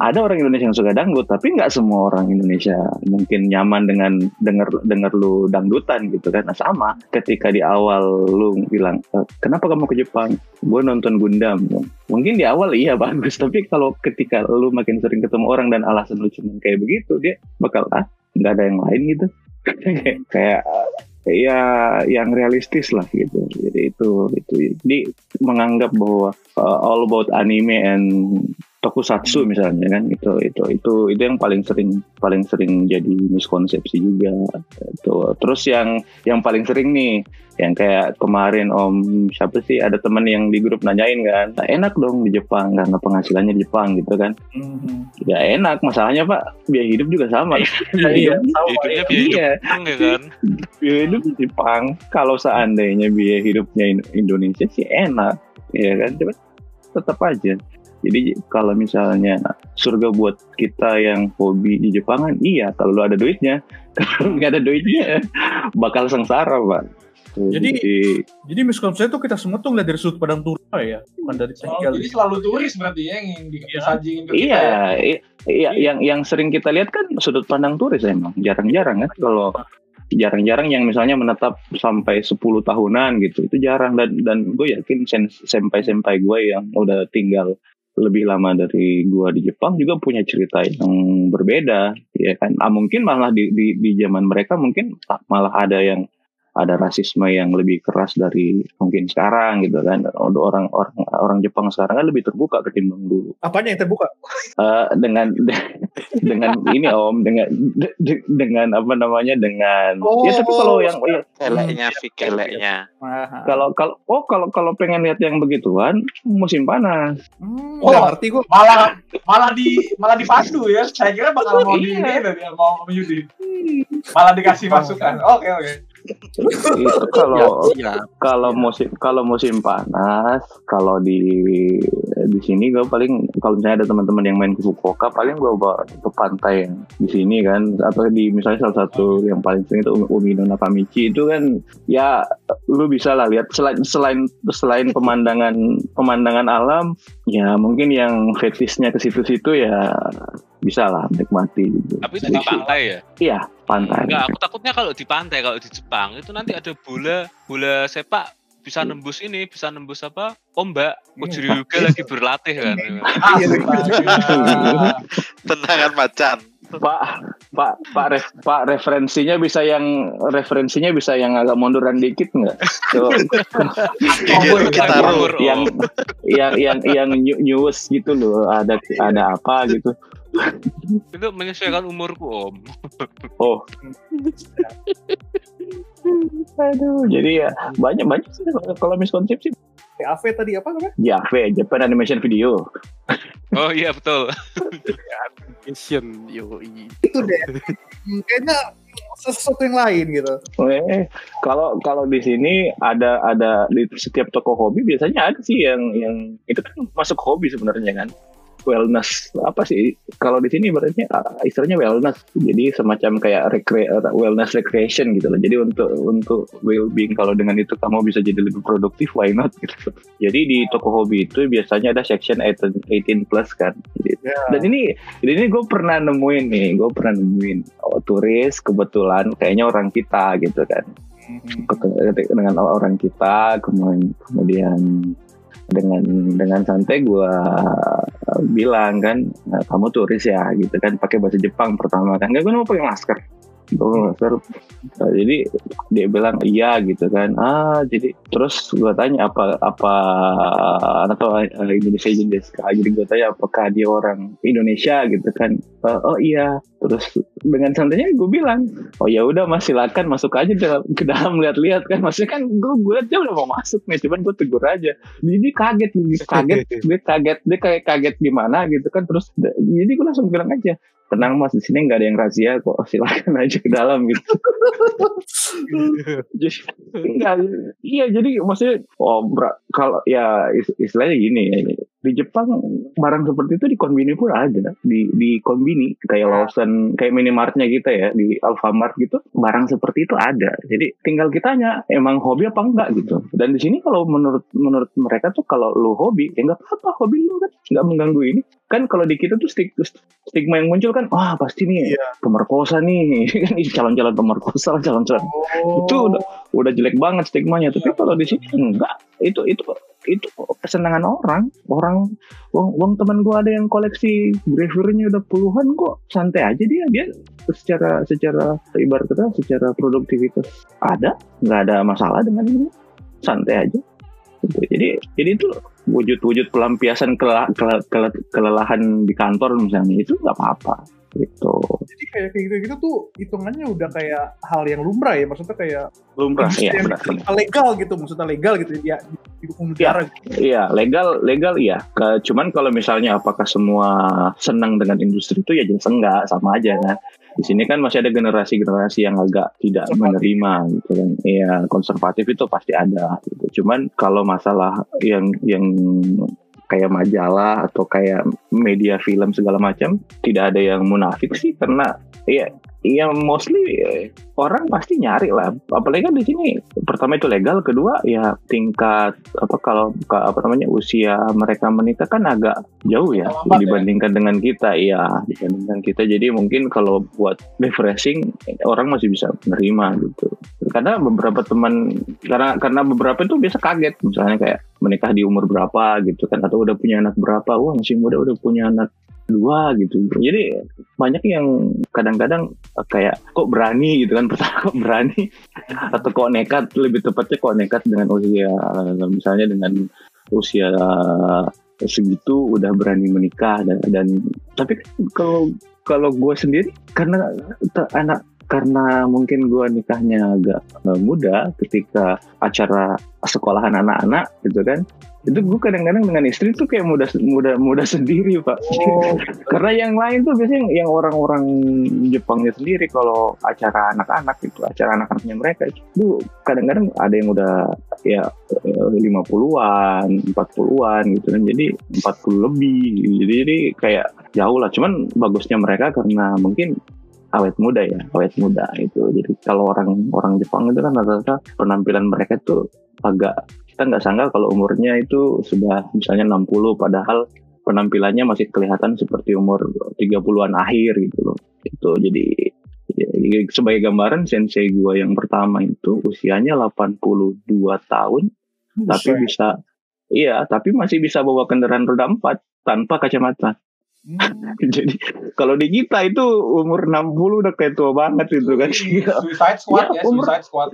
ada orang Indonesia yang suka dangdut tapi nggak semua orang Indonesia mungkin nyaman dengan denger denger lu dangdutan gitu kan. Nah, sama ketika di awal lu bilang "Eh, kenapa kamu ke Jepang? Gue nonton Gundam. Mungkin di awal iya bagus tapi kalau ketika lu makin sering ketemu orang dan alasan lu cuma kayak begitu dia bakal ah nggak ada yang lain gitu. Kayak ya yang realistis lah gitu. Jadi itu itu. Jadi menganggap bahwa uh, all about anime and tokusatsu misalnya kan itu itu itu itu yang paling sering paling sering jadi miskonsepsi juga itu terus yang yang paling sering nih yang kayak kemarin om siapa sih ada teman yang di grup nanyain kan "Nah, enak dong di Jepang karena penghasilannya di Jepang gitu kan. Hmm. ya enak masalahnya pak biaya hidup juga sama. Iya, iya, sama Hidupnya ya. biaya hidup iya. Jepang ya kan. biaya hidup di Jepang kalau seandainya biaya hidupnya In- Indonesia sih enak ya kan? Cuma tetap aja Jadi kalau misalnya surga buat kita yang hobi di Jepangan, iya kalau lu ada duitnya. Kalau nggak ada duitnya, bakal sengsara, Pak. Tuh, Jadi- Jadi misconception itu kita semua tuh ngeliat dari sudut pandang turis ya, bukan dari Oh, tinggal. jadi selalu turis berarti ya yang disajingin ke kita Iya, ya. i- iya, yang yang sering kita lihat kan sudut pandang turis emang jarang-jarang kan kalau jarang-jarang yang misalnya menetap sampai 10 tahunan gitu itu jarang dan dan gue yakin sen- senpai-senpai gue yang udah tinggal lebih lama dari gua di Jepang juga punya cerita yang berbeda ya kan? Ah, mungkin malah di, di di zaman mereka mungkin malah ada yang ada rasisme yang lebih keras dari mungkin sekarang gitu kan orang orang orang Jepang sekarang kan lebih terbuka ketimbang dulu Apanya yang terbuka? Eh, dengan dengan ini om dengan de- de- dengan apa namanya dengan Oh, ya tapi kalau yang ya, Keleknya, keleknya. Kalau kalau oh kalau kalau pengen lihat yang begituan musim panas hmm, Oh. ngerti gue. Malah malah di malah dipandu ya. Saya kira bakal mau di Iya. ini dia mau Yudi. Malah dikasih masukan. Oke oke. Itu kalau Iya. kalau musim kalau musim panas kalau di di sini gue paling kalau misalnya ada teman-teman yang main ke Fukuoka paling gue bawa ke pantai yang di sini kan. Atau di misalnya salah satu yang paling sering itu Umino Nakamichi. Itu kan ya lu bisa lah lihat. Selain selain selain pemandangan pemandangan alam ya mungkin yang fetishnya ke situ-situ ya bisa lah menikmati gitu. Tapi itu di pantai ya? Iya pantai. Enggak, aku takutnya kalau di pantai, kalau di Jepang itu nanti ada bola bola sepak bisa nembus ini, bisa nembus apa? Ombak. Kojiri juga lagi berlatih kan. Tendangan macan. Pak, Pak, Pak, ref, Pak referensinya bisa yang referensinya bisa yang agak munduran dikit nggak? Gigit kita yang yang yang yang new- news gitu loh, ada ada apa gitu? Itu menyesuaikan umurku, Om. Oh, aduh, jadi ya banyak banyak sih kalau miskonsepsi. PAV tadi apa namanya? JAV, Japan Animation Video. Oh iya betul. Asian, yoi. Itu deh. Kayaknya sesuatu yang lain gitu. Eh, kalau kalau di sini ada ada di setiap toko hobi biasanya ada sih yang yang itu kan masuk hobi sebenarnya kan wellness apa sih kalau di sini berarti ah, istilahnya wellness jadi semacam kayak recre wellness recreation gitu loh. Jadi untuk untuk well being kalau dengan itu kamu bisa jadi lebih produktif why not? Gitu. Jadi di toko hobi itu biasanya ada section 18 18 plus kan. Jadi- Ya. dan ini ini gue pernah nemuin nih gue pernah nemuin. Oh, turis kebetulan kayaknya orang kita gitu kan. Hmm. Dengan orang kita kemudian kemudian dengan dengan santai gue bilang kan "Nah, kamu turis ya gitu kan pakai bahasa Jepang pertama kan. Nggak gue mau pakai masker gue pakai masker Nah, jadi dia bilang iya gitu kan. Ah jadi terus gue tanya apa apa atau Indonesia jenis jadi gue tanya apakah dia orang Indonesia? Gitu kan. "Eh, oh iya. Terus dengan santainya gue bilang oh ya udah mas silakan masuk aja dalam, ke dalam lihat-lihat kan. Maksudnya kan gue gue dia udah mau masuk nih cuman gue tegur aja. Jadi kaget dia kaget dia kaget dia kayak kaget gimana gitu kan. Terus jadi gue langsung bilang aja tenang mas di sini nggak ada yang razia kok silakan aja ke dalam gitu. Jadi enggak, iya jadi maksudnya oh bra- kalau ya is- istilahnya gini ya di Jepang barang seperti itu di konbini pun ada. Di di konbini kayak Lawson kayak minimartnya kita ya di Alfamart gitu barang seperti itu ada. Jadi tinggal kitanya emang hobi apa enggak? gitu. Dan di sini kalau menurut menurut mereka tuh kalau lu hobi ya nggak apa-apa hobi lu kan nggak mengganggu ini. Kan kalau di kita tuh stig- stigma yang muncul kan wah pasti nih pemerkosa nih. Kan calon-calon pemerkosa calon-calon. Oh. itu udah udah jelek banget stigmanya tapi kalau di sini enggak. Itu itu itu kesenangan orang. Orang wong, wong teman gua ada yang koleksi gravurnya udah puluhan kok. Santai aja dia. Dia secara secara ibarat kata secara produktivitas ada. Nggak ada masalah dengan ini. Santai aja. Jadi jadi itu wujud-wujud pelampiasan kelela- kele- kele- kelelahan di kantor misalnya itu nggak apa-apa gitu Jadi kayak kayak gitu, gitu tuh hitungannya udah kayak hal yang lumrah ya. Maksudnya kayak lumrah ya benar legal gitu. Maksudnya legal gitu. Ya didukung negara gitu. Iya, legal, legal iya. Ke- Cuman kalau misalnya apakah semua senang dengan industri itu ya jelas enggak, sama aja kan. Di sini kan masih ada generasi-generasi yang agak tidak menerima gitu kan. Iya, konservatif itu pasti ada gitu. Cuman kalau masalah yang yang kayak majalah atau kayak media film segala macam tidak ada yang munafik sih karena ya ya mostly eh, orang pasti nyari lah. Apalagi kan di sini pertama itu legal kedua ya tingkat apa kalau ka- apa namanya usia mereka menikah kan agak jauh ya ya. dibandingkan dengan kita. Iya dibandingkan kita. Jadi mungkin kalau buat refreshing orang masih bisa menerima gitu. Karena beberapa teman karena karena beberapa itu biasa kaget. Misalnya kayak menikah di umur berapa gitu kan atau udah punya anak berapa wah masih muda udah punya anak dua gitu. Jadi banyak yang kadang-kadang eh, kayak kok berani? gitu kan. Pertama kok berani? Atau kok nekat? Lebih tepatnya kok nekat dengan usia misalnya dengan usia eh, segitu udah berani menikah dan, dan tapi kalau kalau gue sendiri karena anak karena mungkin gue nikahnya agak eh, muda ketika acara sekolahan anak-anak gitu kan itu gue kadang-kadang dengan istri tuh kayak muda muda muda sendiri pak. Karena yang lain tuh biasanya yang- yang orang-orang Jepangnya sendiri kalau acara anak-anak itu acara anak-anaknya mereka itu kadang-kadang ada yang udah ya lima puluhan, empat puluhan gitu kan jadi 40 lebih gitu. jadi jadi kayak jauh lah. Cuman bagusnya mereka karena mungkin awet muda ya awet muda itu. Jadi kalau orang orang Jepang itu kan rata-rata penampilan mereka tuh agak kita nggak sangka kalau umurnya itu sudah misalnya 60 padahal penampilannya masih kelihatan seperti umur 30-an akhir gitu loh. Itu jadi ya, sebagai gambaran sensei gua yang pertama itu usianya 82 tahun tapi bisa iya tapi masih bisa bawa kendaraan roda 4 tanpa kacamata Hmm. jadi kalau di kita itu umur 60 udah kayak tua banget itu kan Suicide squad Ya, ya, umur- suicide squad.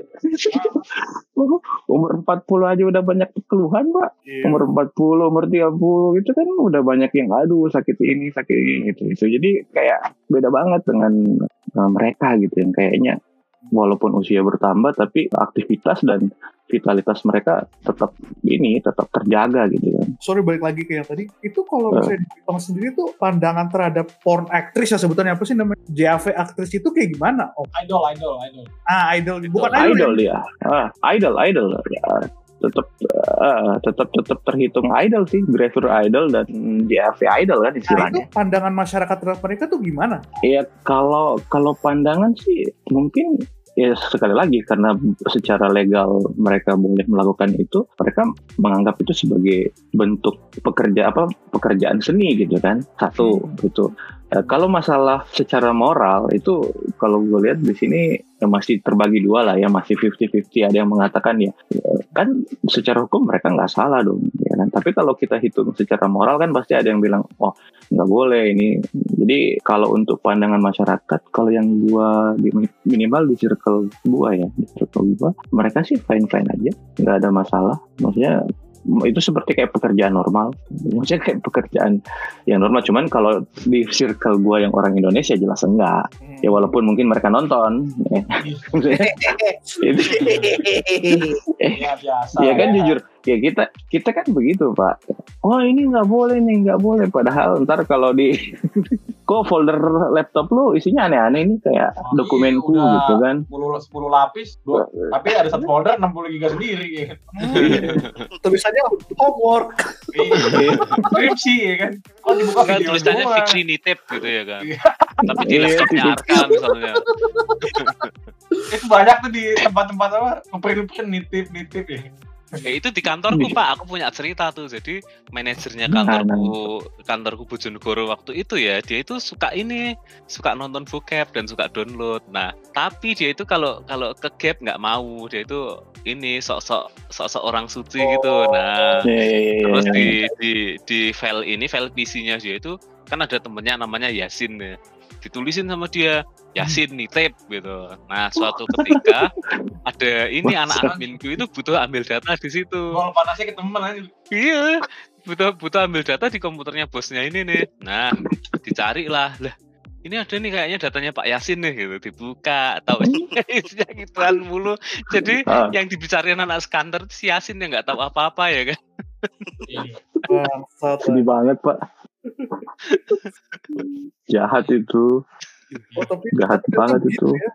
umur 40 aja udah banyak keluhan pak Iya. umur 40 umur 30 gitu kan udah banyak yang aduh sakit ini sakit ini gitu, gitu. jadi kayak beda banget dengan uh, mereka gitu yang kayaknya walaupun usia bertambah tapi aktivitas dan vitalitas mereka tetap ini tetap terjaga gitu kan. Sorry balik lagi ke yang tadi. Itu kalau Eh. misalnya di Jepang sendiri tuh pandangan terhadap porn aktris ya sebutannya. Apa sih namanya? JAV aktris itu kayak gimana? Oh. Idol, idol, idol. ah idol. Bukan idol idol, ya? dia ah, idol idol. Ya, tetap ah, tetap tetap terhitung idol sih. Gravure idol dan DAV idol kan nah itu istilahnya. pandangan masyarakat terhadap mereka tuh gimana? Ya kalau kalau pandangan sih mungkin ya sekali lagi karena secara legal mereka boleh melakukan itu, mereka menganggap itu sebagai bentuk pekerja apa pekerjaan seni gitu kan satu gitu. Eh, kalau masalah secara moral itu kalau gue lihat di sini ya masih terbagi dua lah ya masih 50-50 ada yang mengatakan ya eh, kan secara hukum mereka nggak salah dong ya kan? Tapi kalau kita hitung secara moral kan pasti ada yang bilang oh nggak boleh ini. Jadi kalau untuk pandangan masyarakat kalau yang gua minimal di circle gua ya di circle gua mereka sih fine fine aja nggak ada masalah. Maksudnya itu seperti kayak pekerjaan normal maksudnya kayak pekerjaan yang normal cuman kalau di circle gua yang orang Indonesia jelas enggak ya walaupun mungkin mereka nonton ya. Ya biasa. ya kan ya. jujur ya kita kita kan begitu pak oh ini nggak boleh nih nggak boleh padahal ntar kalau di kok folder laptop lu isinya aneh-aneh ini kayak Oh, dokumenku iya, gitu kan 10, 10 lapis, dua, tapi ada satu folder 60 giga sendiri. ya. tulisannya homework Iya. Skripsi ya kan. Kalau dibuka Kan tulisannya fiksi nitip gitu ya kan. Iya. Tapi di laptopnya. Arka misalnya. Itu banyak tuh di tempat-tempat apa? Ngeprint-print nitip-nitip ya. Ya itu di kantorku Pak, aku punya cerita tuh. Jadi manajernya Nah, kantorku kantorku Bojonegoro waktu itu ya, dia itu suka ini, suka nonton bokep dan suka download. Nah, tapi dia itu kalau kalau ke gap nggak mau, dia itu ini sok-sok sok-sok orang suci gitu. Nah, ya, ya, ya, ya, terus ya. di di di file ini file PC-nya dia itu kan ada temennya namanya Yasin ya. Ditulisin sama dia Yasin nitip gitu. Nah, suatu ketika ada ini anak adminku itu butuh ambil data di situ. Gol panasnya ke temen aja. Iya, butuh butuh ambil data di komputernya bosnya ini nih. Nah, dicari lah. Lah, ini ada nih kayaknya datanya Pak Yasin nih gitu. Dibuka, tahu isinya gituan mulu. Jadi Ah. yang dibicarain anak skanter itu si Yasin yang nggak tahu apa-apa ya kan. Iya. sedih banget pak jahat itu Oh tapi Jahat banget itu. gitu ya.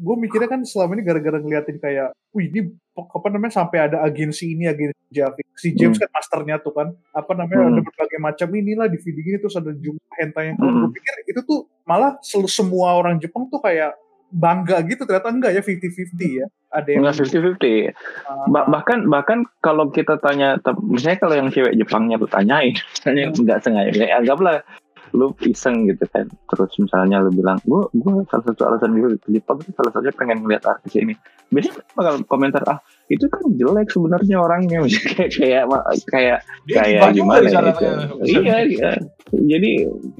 Gua mikirnya kan selama ini gara-gara ngeliatin kayak, wih ini apa namanya sampai ada agensi ini agensi Javi. Si James Hmm. kan masternya tuh kan. Apa namanya Hmm. ada berbagai macam inilah di video ini terus ada jumlah hentai yang. Hmm. Gua pikir itu tuh malah semua orang Jepang tuh kayak bangga gitu ternyata enggak ya 50-50 ya. Ada yang Enggak 50-50. Ba- bahkan bahkan kalau kita tanya, misalnya kalau yang cewek Jepangnya lu tanyain, misalnya nggak sengaja, ya anggaplah lu iseng gitu kan, terus misalnya lu bilang, gua gua salah satu alasan gue ke Jepang itu salah satunya pengen ngeliat artis ini. Biasanya bakal komentar ah itu kan jelek sebenarnya orangnya, kayak kayak kayak kayak gimana ya itu. Iya, iya. Jadi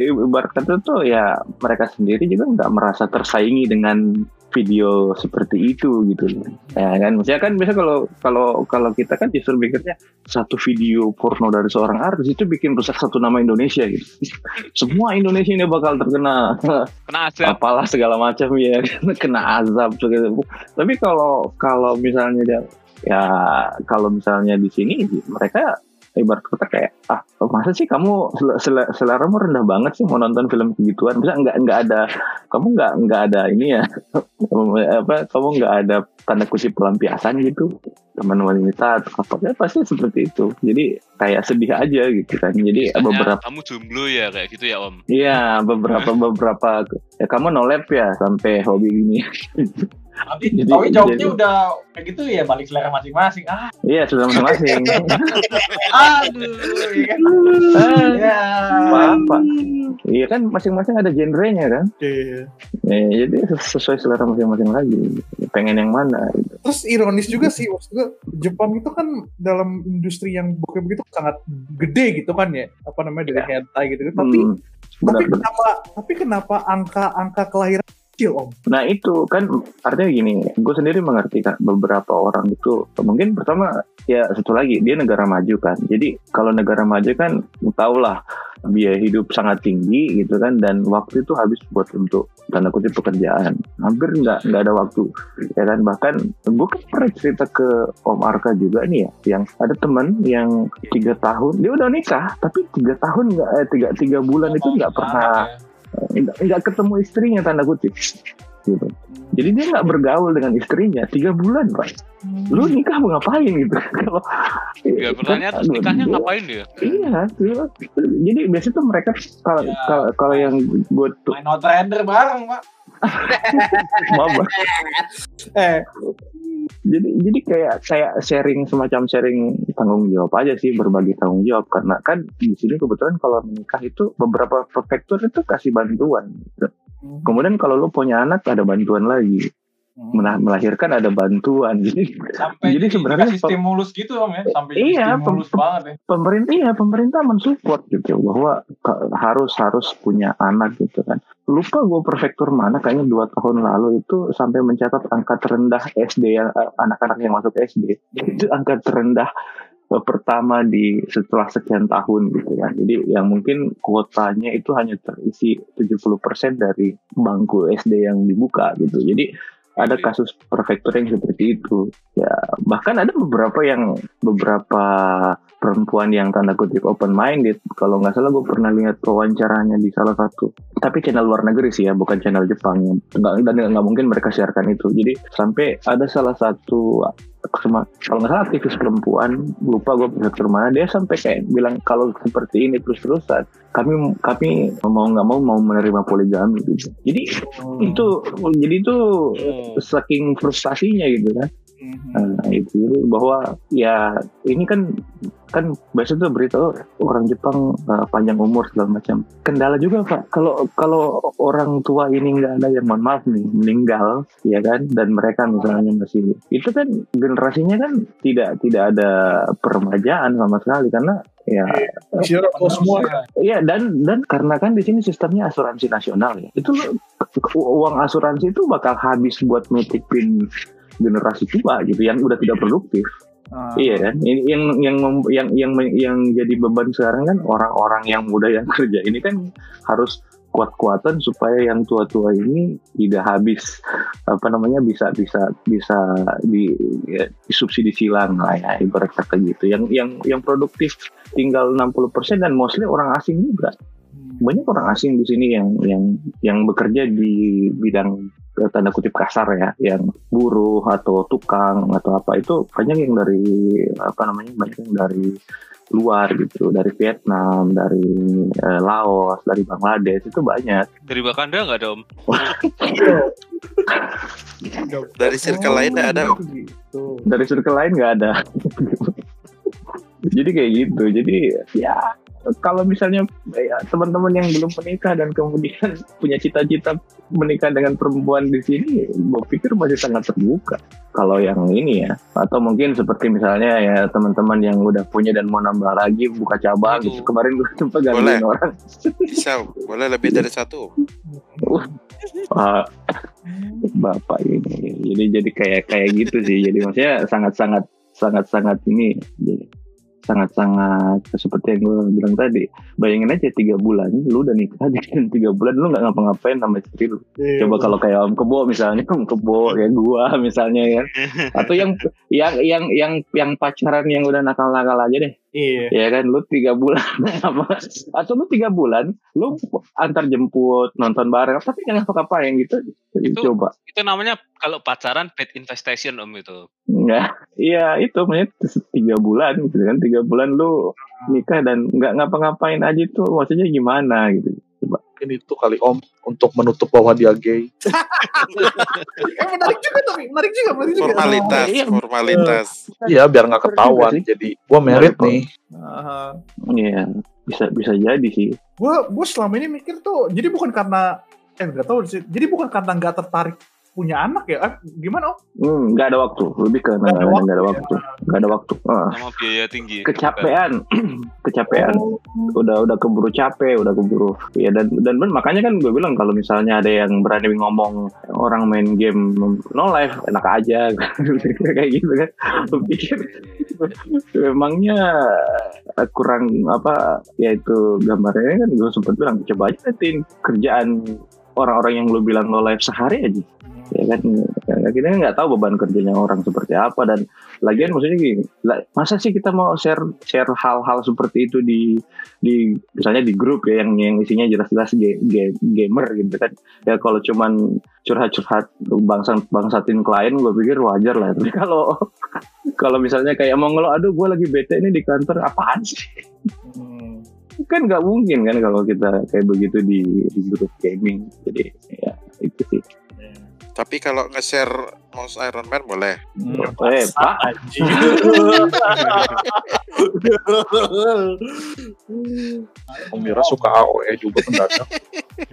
ibarat kata tuh ya mereka sendiri juga nggak merasa tersaingi dengan video seperti itu gitu. Ya kan, maksudnya kan biasa kalau kalau kalau kita kan justru pikirnya satu video porno dari seorang artis itu bikin rusak satu nama Indonesia gitu. Semua Indonesia ini bakal terkena Kena azab. apalah segala macam ya kena azab gitu. Tapi kalau kalau misalnya dia ya kalau misalnya di sini mereka ibarat kata kayak ah masa sih kamu sel- sel- seleramu rendah banget sih mau nonton film begituan? Bisa nggak nggak ada kamu nggak nggak ada ini ya apa kamu nggak ada tanda kutip pelampiasan gitu? Teman wanita atau apa? Ya pasti seperti itu. Jadi kayak sedih aja gitu kan. Jadi Misalnya beberapa kamu jomblo ya kayak gitu ya om. Iya beberapa beberapa ya kamu no lab ya sampai hobi gini. Nanti Jadi- Towi jawabnya jadi- udah kayak gitu ya balik selera masing-masing. Ah, Iya sudah masing-masing. aduh, ya kan? Ah, Ya. apa-apa. Iya kan masing-masing ada genrenya kan. Iya. Ya, jadi ses- sesuai selera masing-masing lagi. Pengen yang mana? Gitu. Terus ironis juga sih, maksud gue Jepang itu kan dalam industri yang bokep begitu sangat gede gitu kan ya, apa namanya dari hentai gitu. Tapi Hmm, tapi benar-benar. kenapa tapi kenapa angka-angka kelahiran kecil om? Nah itu kan artinya gini, gue sendiri mengerti kan beberapa orang itu mungkin pertama ya satu lagi dia negara maju kan. Jadi kalau negara maju kan tau lah biaya hidup sangat tinggi gitu kan dan waktu itu habis buat untuk tanda kutip pekerjaan. Hampir nggak nggak ada waktu ya kan bahkan gue kan pernah cerita ke Om Arka juga nih ya yang ada teman yang tiga tahun dia udah nikah tapi tiga tahun nggak eh, tiga tiga bulan itu nggak pernah nggak ketemu istrinya tanda kutip gitu jadi dia nggak bergaul dengan istrinya tiga bulan pak lu nikah mau ngapain gitu kalau Ya pertanyaan terus nikahnya ngapain dia? iya iya. jadi biasanya tuh mereka kalau Ya. kalau kalau yang gue tuh Main bareng, Pak. maaf. Eh, jadi jadi kayak kayak sharing semacam sharing tanggung jawab aja sih berbagi tanggung jawab. Karena kan di sini kebetulan kalau menikah itu beberapa prefektur itu kasih bantuan gitu. kemudian kalau lu punya anak ada bantuan lagi melahirkan ada bantuan. Jadi Sampai Jadi di- sebenarnya stimulus gitu, Om ya. Sampai Iya, stimulus pem- banget ya. pemerintah ya pemerintah mensupport gitu bahwa harus harus punya anak gitu kan. Lupa gue prefektur mana kayaknya dua tahun lalu itu sampai mencatat angka terendah SD yang eh, anak-anak yang masuk SD itu angka terendah eh, pertama di setelah sekian tahun gitu ya jadi yang mungkin kuotanya itu hanya terisi 70% dari bangku SD yang dibuka gitu. Jadi ada kasus prefektur yang seperti itu. Ya bahkan ada beberapa yang beberapa perempuan yang tanda kutip open minded. Kalau nggak salah gue pernah lihat wawancaranya di salah satu tapi channel luar negeri sih ya bukan channel Jepang. Nggak dan nggak mungkin mereka siarkan itu. Jadi sampai ada salah satu kalau nggak salah aktivis perempuan lupa gue prefektur mana dia sampai kayak bilang kalau seperti ini terus terusan kami kami mau nggak mau mau menerima poligami gitu. Jadi itu jadi itu Oh. saking frustasinya gitu kan Nah, itu jadi bahwa ya ini kan kan biasa tuh berita oh, orang Jepang uh, panjang umur segala macam. Kendala juga pak. Kalau kalau orang tua ini nggak ada yang mohon maaf nih meninggal ya kan? Dan mereka misalnya masih itu kan generasinya kan tidak tidak ada peremajaan sama sekali. Karena ya oh, semua. Iya dan dan karena kan di sini sistemnya asuransi nasional ya. Itu uang asuransi itu bakal habis buat nutupin generasi tua gitu yang udah tidak produktif. Ah. Iya kan? Ini yang yang mem- yang yang yang jadi beban sekarang kan orang-orang yang muda yang kerja ini kan harus kuat-kuatan supaya yang tua-tua ini tidak habis apa namanya bisa bisa bisa di ya, disubsidi silang lah ya ibarat kata gitu. Yang yang yang produktif tinggal 60% dan mostly orang asing juga. Hmm. banyak orang asing di sini yang yang yang bekerja di bidang tanda kutip kasar ya, yang buruh atau tukang atau apa itu banyak yang dari apa namanya banyak yang dari luar gitu, dari Vietnam, dari eh, Laos, dari Bangladesh itu banyak. Dari Wakanda nggak ada om? Dari circle lainnya ada, Om. Gitu. Dari circle lain nggak ada. Jadi kayak gitu. Jadi ya kalau misalnya ya, teman-teman yang belum menikah dan kemudian punya cita-cita menikah dengan perempuan di sini, gue pikir masih sangat terbuka. Kalau yang ini ya, atau mungkin seperti misalnya ya teman-teman yang udah punya dan mau nambah lagi buka cabang gitu. Kemarin gue sempat gangguin orang. Bisa, boleh lebih dari satu. Bapak ini jadi jadi kayak kayak gitu sih jadi maksudnya sangat sangat sangat sangat ini jadi sangat sangat seperti yang gue bilang tadi. Bayangin aja tiga bulan lu udah nikah dan tiga bulan lu nggak ngapa-ngapain sama istri lu. Iya, coba kalau kayak om kebo misalnya om kebo ya gua misalnya ya. Atau yang yang yang yang yang pacaran yang udah nakal-nakal aja deh Iya. ya kan lu tiga bulan apa atau lu tiga bulan lu antar jemput nonton bareng tapi jangan ngapa-ngapain gitu Itu- coba Itu namanya kalau pacaran bad infestation om itu. Enggak, iya itu maksudnya tiga bulan gitu kan tiga bulan lu nikah dan nggak ngapa-ngapain aja tuh maksudnya gimana gitu Ini tuh kali Om untuk menutup bahwa dia gay. Eh menarik juga tapi menarik juga menarik juga. Formalitas, Iya. formalitas. Iya, biar nggak ketahuan. Jadi gua merit nih. Iya bisa bisa jadi sih gue gue selama ini mikir tuh jadi bukan karena eh nggak tahu sih jadi bukan karena nggak tertarik punya anak ya? Eh, gimana om? Hmm, nggak ada waktu. Lebih ke Nggak ada waktu ada ya. waktu. Nggak ada waktu. Ah, Sama biaya tinggi. kecapean. Kecapean. Udah udah keburu capek udah keburu ya dan dan ben- makanya kan gue bilang kalau misalnya ada yang berani ngomong orang main game no life enak aja. Kayak gitu kan. Gue pikir memangnya kurang apa ya itu gambarnya kan gue sempat bilang coba aja kerjaan orang-orang yang lu bilang no life sehari aja ya kan? Kita nggak tahu beban kerjanya orang seperti apa. Dan lagian maksudnya gini masa sih kita mau share share hal-hal seperti itu di di misalnya di grup ya yang yang isinya jelas-jelas ga- ga- gamer gitu kan? Ya kalau cuman curhat-curhat bangsa bangsatin klien gue pikir wajar lah. Tapi kalau kalau misalnya kayak mau ngeluh aduh gue lagi bete ini di kantor apaan sih? Hmm. kan nggak mungkin kan kalau kita kayak begitu di, di grup gaming. Jadi ya itu sih Tapi kalau nge-share mouse Iron Man boleh. eh pak Anjing. Om Mira suka AOE juga mendadak.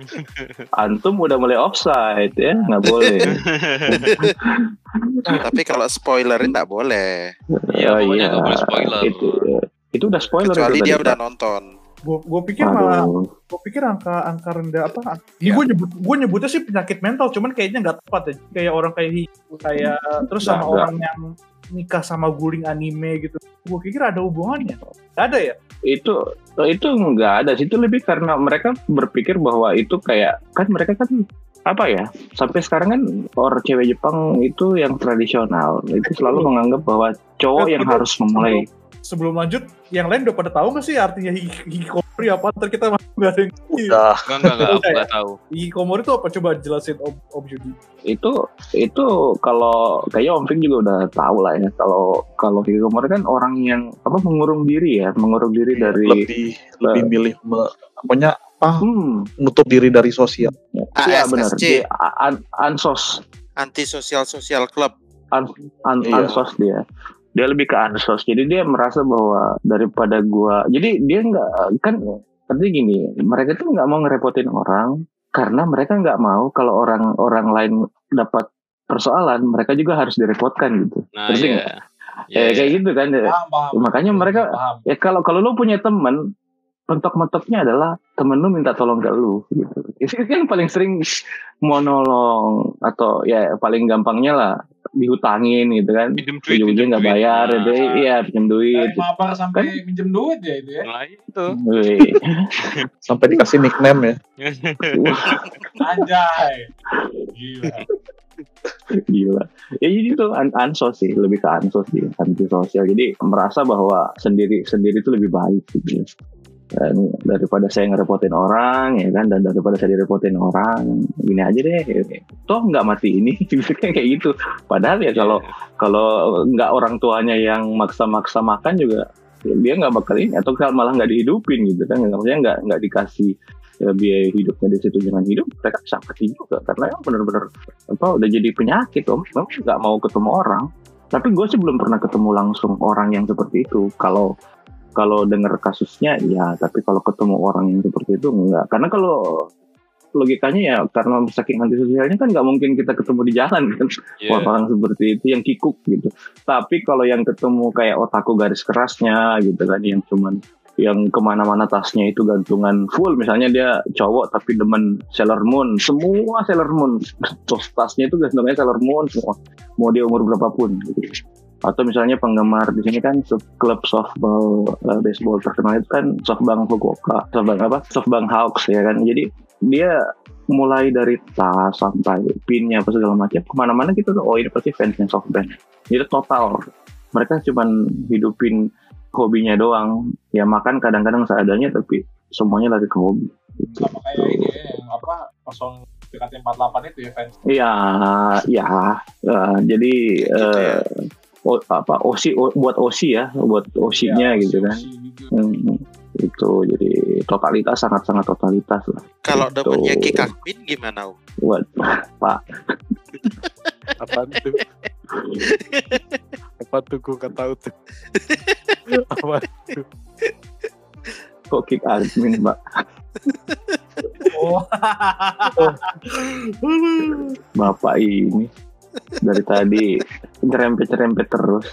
antum udah mulai offside ya nggak boleh Tapi kalau spoilerin nggak boleh. Iya, Oh, pokoknya nggak boleh spoiler. itu itu udah spoiler Kecuali dia udah nonton. Gue gue pikir malah Aduh. gue pikir angka angka rendah apa ini Iya. gue nyebut gue nyebutnya sih penyakit mental cuman kayaknya nggak tepat ya kayak orang kayak kayak terus sama Nggak, orang yang nikah sama guling anime gitu. Gue pikir ada hubungannya. Nggak ada ya? Itu itu nggak ada sih. Itu lebih karena mereka berpikir bahwa itu kayak kan mereka kan apa ya sampai sekarang kan orang cewek Jepang itu yang tradisional. Itu selalu menganggap bahwa cowok yang harus memulai sebelum lanjut yang lain udah pada tahu nggak sih artinya hik- hikikomori apa? Ntar kita masih nggak ada yang. Udah. Enggak, enggak, enggak, aku enggak tahu. hikikomori itu apa? Coba jelasin om om Yudi itu itu kalau kayaknya Om Fik juga udah tahu lah ya. Kalau kalau hikikomori kan orang yang apa mengurung diri ya. Mengurung diri dari lebih lebih milih me, apanya? Apa? Hmm. Menutup diri dari sosial. iya benar. An, ansos. Anti sosial sosial club. an, an- Iya. ansos dia dia lebih ke ansos jadi dia merasa bahwa daripada gua jadi dia nggak kan artinya gini mereka tuh nggak mau ngerepotin orang karena mereka nggak mau kalau orang orang lain dapat persoalan mereka juga harus direpotkan gitu Nah, Ngerti iya. nggak? Iya, iya. kayak gitu kan Paham, paham. makanya mereka Paham. ya kalau kalau lu punya temen mentok-mentoknya adalah temen lu minta tolong ke lu gitu itu kan paling sering mau nolong atau ya paling gampangnya lah dihutangin gitu kan Pinjem duit, pinjem nggak bayar Nah, gitu iya pinjam duit Dari mabar sampai minjem duit ya itu ya. Nah, itu. Sampai dikasih nickname ya. Anjay. Gila. gila ya jadi itu an ansos sih lebih ke ansos sih anti sosial jadi merasa bahwa sendiri sendiri itu lebih baik gitu dan daripada saya ngerepotin orang ya kan dan daripada saya direpotin orang gini aja deh toh nggak mati ini kayak gitu. Padahal ya kalau kalau nggak orang tuanya yang maksa-maksa makan juga dia nggak bakal ini atau malah nggak dihidupin gitu kan. Maksudnya nggak nggak dikasih ya, biaya hidupnya di situ jangan hidup mereka bisa mati juga. Karena yang benar-benar apa udah jadi penyakit om. Memang nggak mau ketemu orang. Tapi gue sih belum pernah ketemu langsung orang yang seperti itu. Kalau kalau dengar kasusnya ya tapi kalau ketemu orang yang seperti itu enggak. Karena kalau logikanya ya karena saking antisosialnya kan nggak mungkin kita ketemu di jalan kan. Iya. orang seperti itu yang kikuk gitu. Tapi kalau yang ketemu kayak otaku garis kerasnya gitu kan yang cuman yang ke mana-mana tasnya itu gantungan full. Misalnya dia cowok tapi demen Sailor Moon. Semua Sailor Moon. Terus tasnya itu gantungannya Sailor Moon semua. Mau dia umur berapapun gitu atau misalnya penggemar di sini kan klub softball eh, baseball terkenal itu kan softbank Fukuoka softbank apa? Softbank Hawks ya kan? Jadi dia mulai dari tas sampai pinnya apa segala macam ke mana-mana kita tuh. Oh ini pasti fansnya softbank jadi total mereka cuman hidupin hobinya doang. Ya makan kadang-kadang seadanya tapi semuanya lari ke hobi. Gitu. sama kayak ini ya, apa kosong dekat 48 itu ya fans? Iya, ya, eh, jadi eh, o- apa osi o- buat osi ya, buat osinya Ya, gitu kan. gitu. Hmm, itu jadi totalitas sangat-sangat totalitas lah. Kalau Gitu. demennya Kikakmin gimana? Om? Buat Pak, Apaan tuh? Apa tuh gue gak tahu tuh. Apa? kok kick admin Pak? Oh. Bapak ini dari tadi nyerempet-nyerempet terus.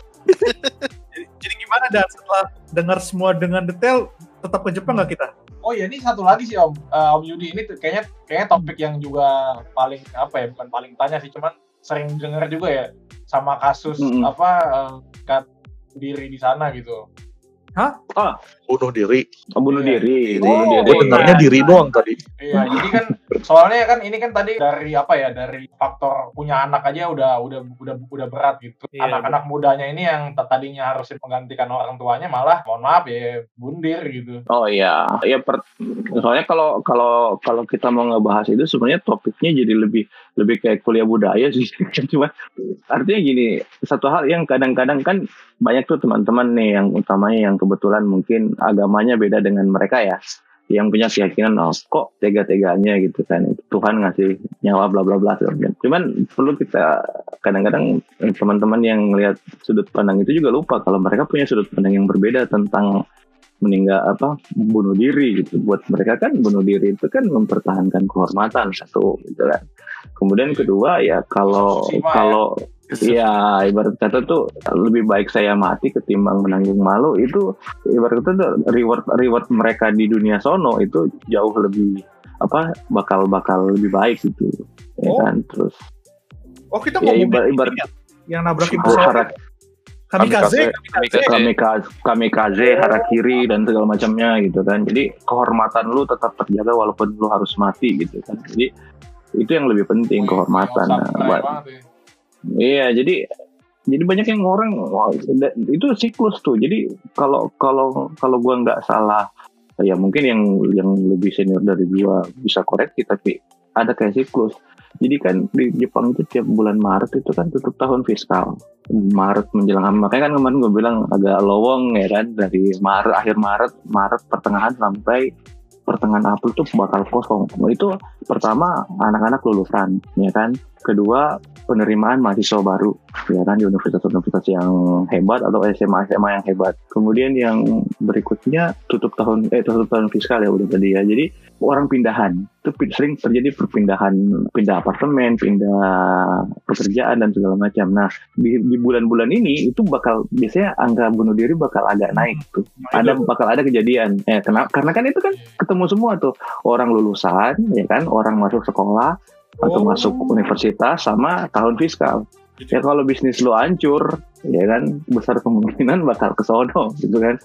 jadi, jadi gimana dan setelah dengar semua dengan detail tetap ke Jepang nggak kita? Oh iya ini satu lagi sih Om Eh, Om Yudi ini kayaknya kayaknya topik yang juga paling apa ya bukan paling tanya sih cuman sering denger juga ya sama kasus Mm-mm. apa eh, kat diri di sana gitu. Bunuh diri. Oh, bunuh Iya. diri, Oh, bunuh Gue diri. dengarnya diri doang tadi. Iya jadi kan soalnya kan ini kan tadi dari apa ya dari faktor punya anak aja udah udah udah udah berat gitu. Iya, Anak-anak mudanya ini yang tadinya harus menggantikan orang tuanya malah mohon maaf ya bundir gitu. Oh iya, ya per, soalnya kalau kalau kalau kita mau ngebahas itu sebenarnya topiknya jadi lebih lebih kayak kuliah budaya sih. Cuma artinya gini, satu hal yang kadang-kadang kan banyak tuh teman-teman nih yang utamanya yang kebetulan mungkin agamanya beda dengan mereka ya. Yang punya keyakinan oh, kok tega-teganya gitu kan? Tuhan ngasih nyawa bla bla bla. Cuman perlu kita kadang-kadang teman-teman yang melihat sudut pandang itu juga lupa kalau mereka punya sudut pandang yang berbeda tentang meninggal apa bunuh diri gitu. Buat mereka kan bunuh diri itu kan mempertahankan kehormatan satu gitu kan. Kemudian kedua ya kalau ya. Kalau ya ibarat kata tuh lebih baik saya mati ketimbang menanggung malu itu ibarat kata tuh reward reward mereka di dunia sono itu jauh lebih apa bakal bakal lebih baik gitu ya Oh. kan terus Oh kita ya ngomongin ibarat ibarat ini ya, yang nabrakin Oh, pesawat harak- kamikaze, Kamikaze. kamikaze. kamikaze, harakiri dan segala macamnya gitu kan. Jadi kehormatan lu tetap terjaga walaupun lu harus mati gitu kan. Jadi itu yang lebih penting kehormatan. Nggak Nah, Iya, jadi jadi banyak yang orang itu siklus tuh. Jadi kalau kalau kalau gua nggak salah ya mungkin yang yang lebih senior dari gua bisa koreksi tapi ada kayak siklus. Jadi kan di Jepang itu tiap bulan Maret itu kan tutup tahun fiskal. Maret menjelang makanya kan kemarin gue bilang agak lowong ya kan dari Maret akhir Maret Maret pertengahan sampai pertengahan April tuh bakal kosong. Itu pertama anak-anak lulusan ya kan. Kedua penerimaan mahasiswa baru ya kan di universitas-universitas yang hebat atau SMA-SMA yang hebat. Kemudian yang berikutnya tutup tahun eh tutup tahun fiskal ya udah tadi ya. Jadi orang pindahan itu sering terjadi perpindahan pindah apartemen, pindah pekerjaan dan segala macam. Nah di, di bulan-bulan ini itu bakal biasanya angka bunuh diri bakal agak naik tuh. Ada bakal ada kejadian. Eh, karena karena kan itu kan ketemu semua tuh orang lulusan ya kan orang masuk sekolah atau Oh. masuk universitas sama tahun fiskal. Ya kalau bisnis lu hancur, ya kan besar kemungkinan bakal ke sono gitu kan.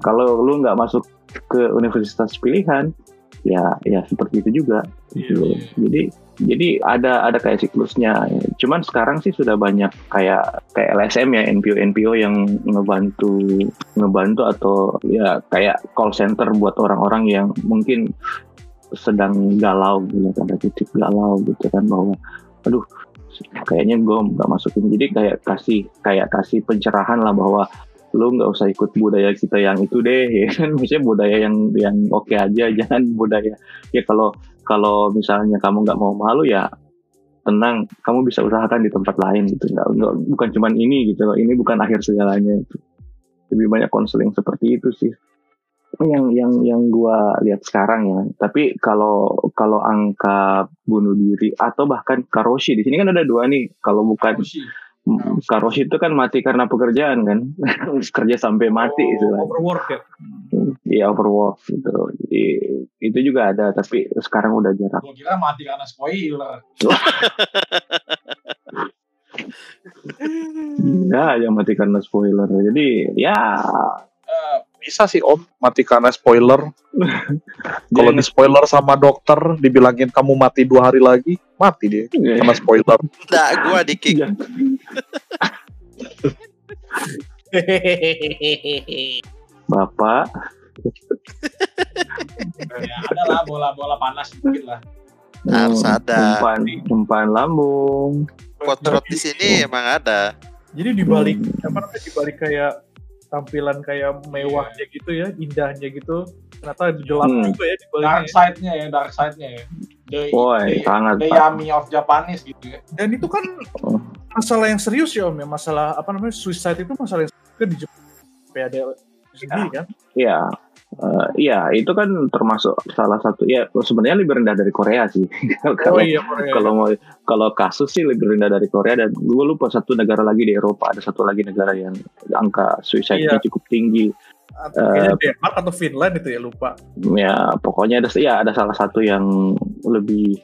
Kalau lu nggak masuk ke universitas pilihan, ya ya seperti itu juga. gitu. Iya, iya. Jadi Jadi ada ada kayak siklusnya. Cuman sekarang sih sudah banyak kayak kayak LSM ya NPO NPO yang ngebantu ngebantu atau ya kayak call center buat orang-orang yang mungkin sedang galau gitu tanda titik galau gitu kan bahwa aduh kayaknya gue nggak masukin jadi kayak kasih kayak kasih pencerahan lah bahwa lu nggak usah ikut budaya kita yang itu deh ya kan. Maksudnya budaya yang yang oke aja jangan budaya. Ya kalau kalau misalnya kamu nggak mau malu ya tenang kamu bisa usahakan di tempat lain gitu. Nggak, nggak bukan cuman ini gitu loh. Ini bukan akhir segalanya itu lebih banyak konseling seperti itu sih yang yang yang gua lihat sekarang ya. Tapi kalau kalau angka bunuh diri atau bahkan karoshi di sini kan ada dua nih. Kalau bukan Karoshi. Karoshi itu kan mati karena pekerjaan kan. Kerja sampai mati Oh, istilahnya. Overwork ya. Iya overwork gitu. Jadi itu juga ada tapi sekarang udah jarang. Gua kira mati karena spoiler. ya yang mati karena spoiler. Jadi ya. Eh, Bisa sih om mati karena spoiler. Kalau dia- di spoiler sama dokter dibilangin kamu mati dua hari lagi, mati dia karena spoiler. Enggak, gua di kick. Iya. bapak ya ada lah bola-bola panas dikit lah. Harus hmm, ada. umpan umpan lambung Potrot di sini emang ada. Jadi dibalik Hmm. apa namanya dibalik kayak tampilan kayak mewahnya gitu ya, indahnya gitu. Ternyata gelap Hmm. juga ya Dark dibaliknya. side-nya ya, dark side-nya ya. The, Woi, the, sangat, the yummy of Japanese gitu ya. Dan itu kan Oh. masalah yang serius ya Om ya, masalah apa namanya suicide itu masalah yang serius kan di Jepang PADL sendiri kan. Iya, Eh, iya itu kan termasuk salah satu ya sebenarnya lebih rendah dari Korea sih. kalau Oh iya, Korea. kalau mau kalau kasus sih lebih rendah dari Korea dan gue lupa satu negara lagi di Eropa ada satu lagi negara yang angka suicide-nya Iya. cukup tinggi. Atau kayaknya Denmark atau Finland itu ya lupa. Ya pokoknya ada ya ada salah satu yang lebih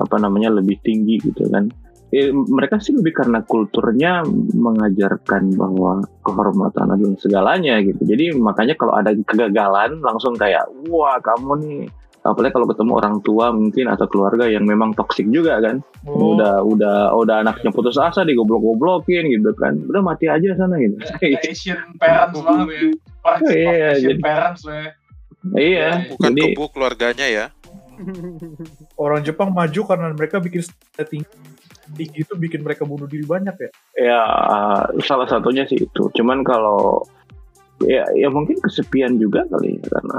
apa namanya lebih tinggi gitu kan. Eh, mereka sih lebih karena kulturnya mengajarkan bahwa kehormatan adalah segalanya gitu. Jadi makanya kalau ada kegagalan langsung kayak wah kamu nih apalagi kalau ketemu orang tua mungkin atau keluarga yang memang toksik juga kan. Oh, Udah udah udah anaknya putus asa digoblok-goblokin gitu kan. Udah mati aja sana gitu. Asian parents banget ya. Parents Iya, Asian jadi- parents lah ya. iya. Bukan Jadi kebu keluarganya ya. orang Jepang maju karena mereka bikin tinggi tinggi itu bikin mereka bunuh diri banyak ya. Ya salah satunya sih itu. Cuman kalau ya ya mungkin kesepian juga kali ya, karena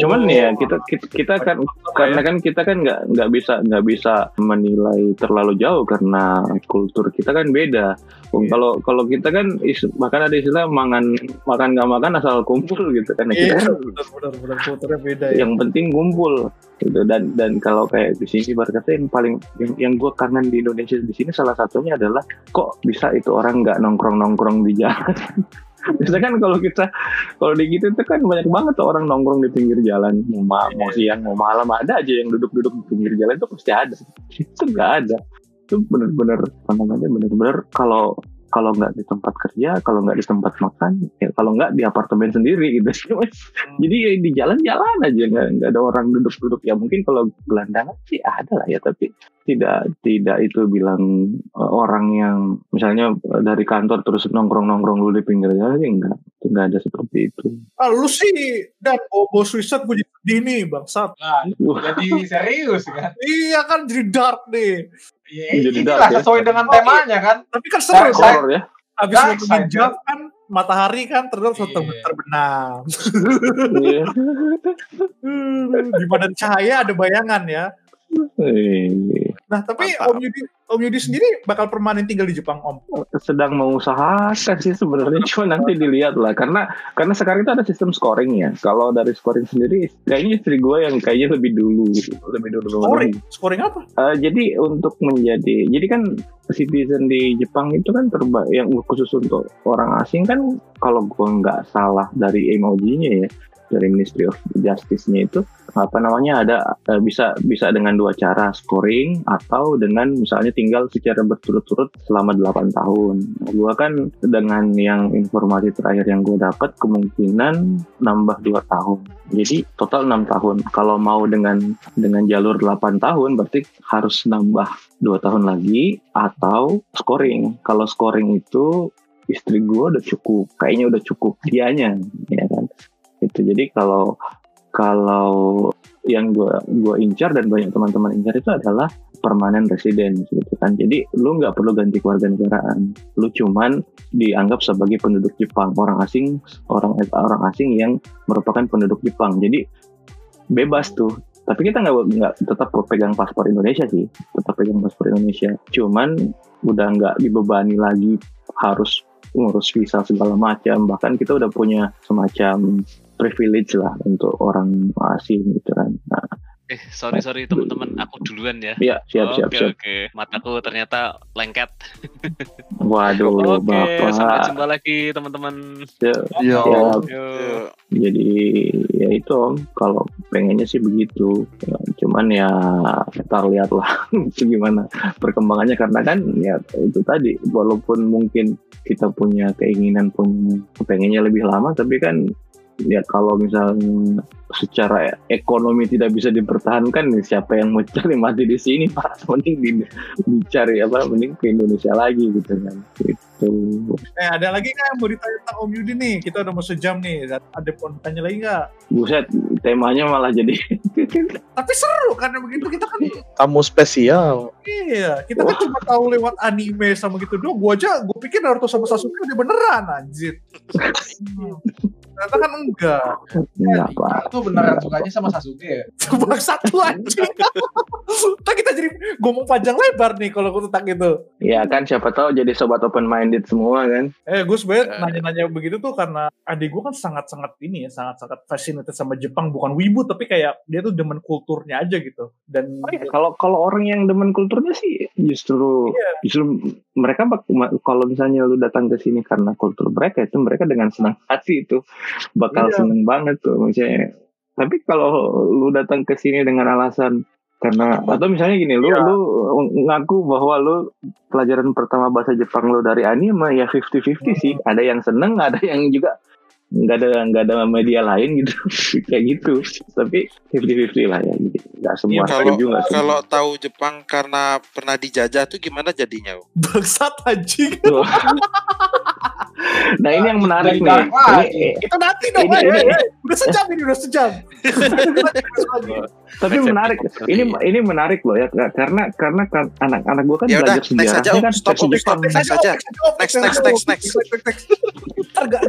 cuman Oh. ya kita kita, kita kan karena kan kita kan nggak nggak bisa nggak bisa menilai terlalu jauh karena kultur kita kan beda. Iya. Kalau kalau kita kan is- bahkan ada istilah makan makan nggak makan asal kumpul gitu kan. Nah, kita kan benar benar benar kulturnya beda ya. yang penting kumpul gitu dan dan kalau kayak di sini ibarat kata yang paling yang, yang gue kangen di Indonesia di sini salah satunya adalah kok bisa itu orang nggak nongkrong nongkrong di jalan Biasanya kan kalau kita kalau di gitu itu kan banyak banget tuh orang nongkrong di pinggir jalan. Mau, ma- mau siang mau malam ada aja yang duduk-duduk di pinggir jalan itu pasti ada. Itu nggak ada. Itu bener-bener apa namanya bener-bener kalau kalau nggak di tempat kerja, kalau nggak di tempat makan, ya kalau nggak di apartemen sendiri gitu. Jadi ya di jalan-jalan aja nggak nggak ada orang duduk-duduk. Ya mungkin kalau gelandangan sih ada lah ya, tapi tidak tidak itu bilang eh, orang yang misalnya eh, dari kantor terus nongkrong-nongkrong dulu di pinggir jalan sih enggak. Itu nggak ada seperti itu. Ah, lu sih dan bobo suicide gue jadi sedih nih bangsat. Nah, jadi serius kan. Iya kan jadi dark nih. Ya, Jadi inilah ya. sesuai dengan temanya kan. Tapi kan seru kan. ya. Abis ngomongin side, jam kan matahari kan terus Iya. ter terbenam. Iya. Di badan cahaya ada bayangan ya. Eh, Nah tapi Mantap. Om Yudi, Om Yudi sendiri bakal permanen tinggal di Jepang Om. sedang mengusahakan sih sebenarnya cuma nanti dilihat lah karena karena sekarang itu ada sistem scoring ya kalau dari scoring sendiri kayaknya istri gue yang kayaknya lebih dulu gitu, lebih dulu Scoring, scoring apa? Eh, jadi untuk menjadi jadi kan citizen di Jepang itu kan terba yang khusus untuk orang asing kan kalau gue nggak salah dari emojinya ya dari Ministry of Justice-nya itu apa namanya ada eh, bisa bisa dengan dua cara scoring atau dengan misalnya tinggal secara berturut-turut selama 8 tahun. Gua kan dengan yang informasi terakhir yang gue dapat kemungkinan nambah dua tahun. Jadi total enam tahun. Kalau mau dengan dengan jalur 8 tahun berarti harus nambah dua tahun lagi atau scoring. Kalau scoring itu istri gue udah cukup, kayaknya udah cukup dianya, ya kan. Itu jadi kalau kalau yang gue gue incar dan banyak teman-teman incar itu adalah permanen resident gitu kan. Jadi lu nggak perlu ganti keluarga negaraan. Lu cuman dianggap sebagai penduduk Jepang, orang asing, orang orang asing yang merupakan penduduk Jepang. Jadi bebas tuh. Tapi kita nggak nggak tetap pegang paspor Indonesia sih, tetap pegang paspor Indonesia. Cuman udah nggak dibebani lagi harus ngurus visa segala macam. Bahkan kita udah punya semacam privilege lah untuk orang asing gitu kan. Nah, Eh, sorry sorry teman-teman, aku duluan ya. ya siap siap Oke siap. oke, mataku ternyata lengket. Waduh, Oke, sampai bapak. jumpa lagi teman-teman. Ya, Yo. ya, Yuk. jadi ya itu om kalau pengennya sih begitu Ya, cuman ya kita lihat lah gimana perkembangannya karena kan ya itu tadi walaupun mungkin kita punya keinginan punya pengennya lebih lama tapi kan ya kalau misalnya secara ekonomi tidak bisa dipertahankan nih siapa yang mau cari mati di sini pak mending di- dicari apa mending ke Indonesia lagi gitu kan itu Eh, ada lagi nggak yang mau ditanya tentang Om Yudi nih? Kita udah mau sejam nih. Ada mau tanya lagi nggak? buset temanya malah jadi Tapi seru karena begitu kita kan Tamu spesial. iya, kita kan cuma tahu lewat anime sama gitu doang. Gua aja gua pikir Naruto sama Sasuke udah beneran anjir. Ternyata kan enggak. enggak pak Itu beneran sukanya sama Sasuke ya? Cuma satu anjing. Ntar kita jadi ngomong panjang lebar nih kalau tentang itu. Ya kan siapa tahu jadi sobat open minded semua kan. Eh, gue sebenarnya Eh. nanya-nanya begitu tuh karena adik gue kan sangat-sangat ini ya, sangat-sangat fascinated sama Jepang, bukan wibu tapi kayak dia tuh demen kulturnya aja gitu. Dan Oh iya, kalau kalau orang yang demen kulturnya sih justru Iya. justru mereka kalau misalnya lu datang ke sini karena kultur mereka itu mereka dengan senang hati itu bakal Iya. seneng banget tuh maksudnya. Tapi kalau lu datang ke sini dengan alasan karena atau misalnya gini lu Iya. lu ngaku bahwa lu pelajaran pertama bahasa Jepang lu dari anime ya 50-50 sih Hmm. ada yang seneng ada yang juga nggak ada nggak ada media lain gitu kayak gitu tapi 50-50 lah ya jadi nggak semua Iya, Kalau setuju nggak semua. kalau tahu Jepang karena pernah dijajah tuh gimana jadinya? Bangsat anjing. Nah ini yang menarik Dari nih ini, Itu nanti dong, Ini- eh, ini- eh, eh. udah sejam ini, udah sejam. tapi menarik ini ini menarik loh ya karena karena kan anak-anak gua kan Ya belajar next sejarahnya aja, kan Stop. Jepang Stop. Next aja. Next, next, next, next.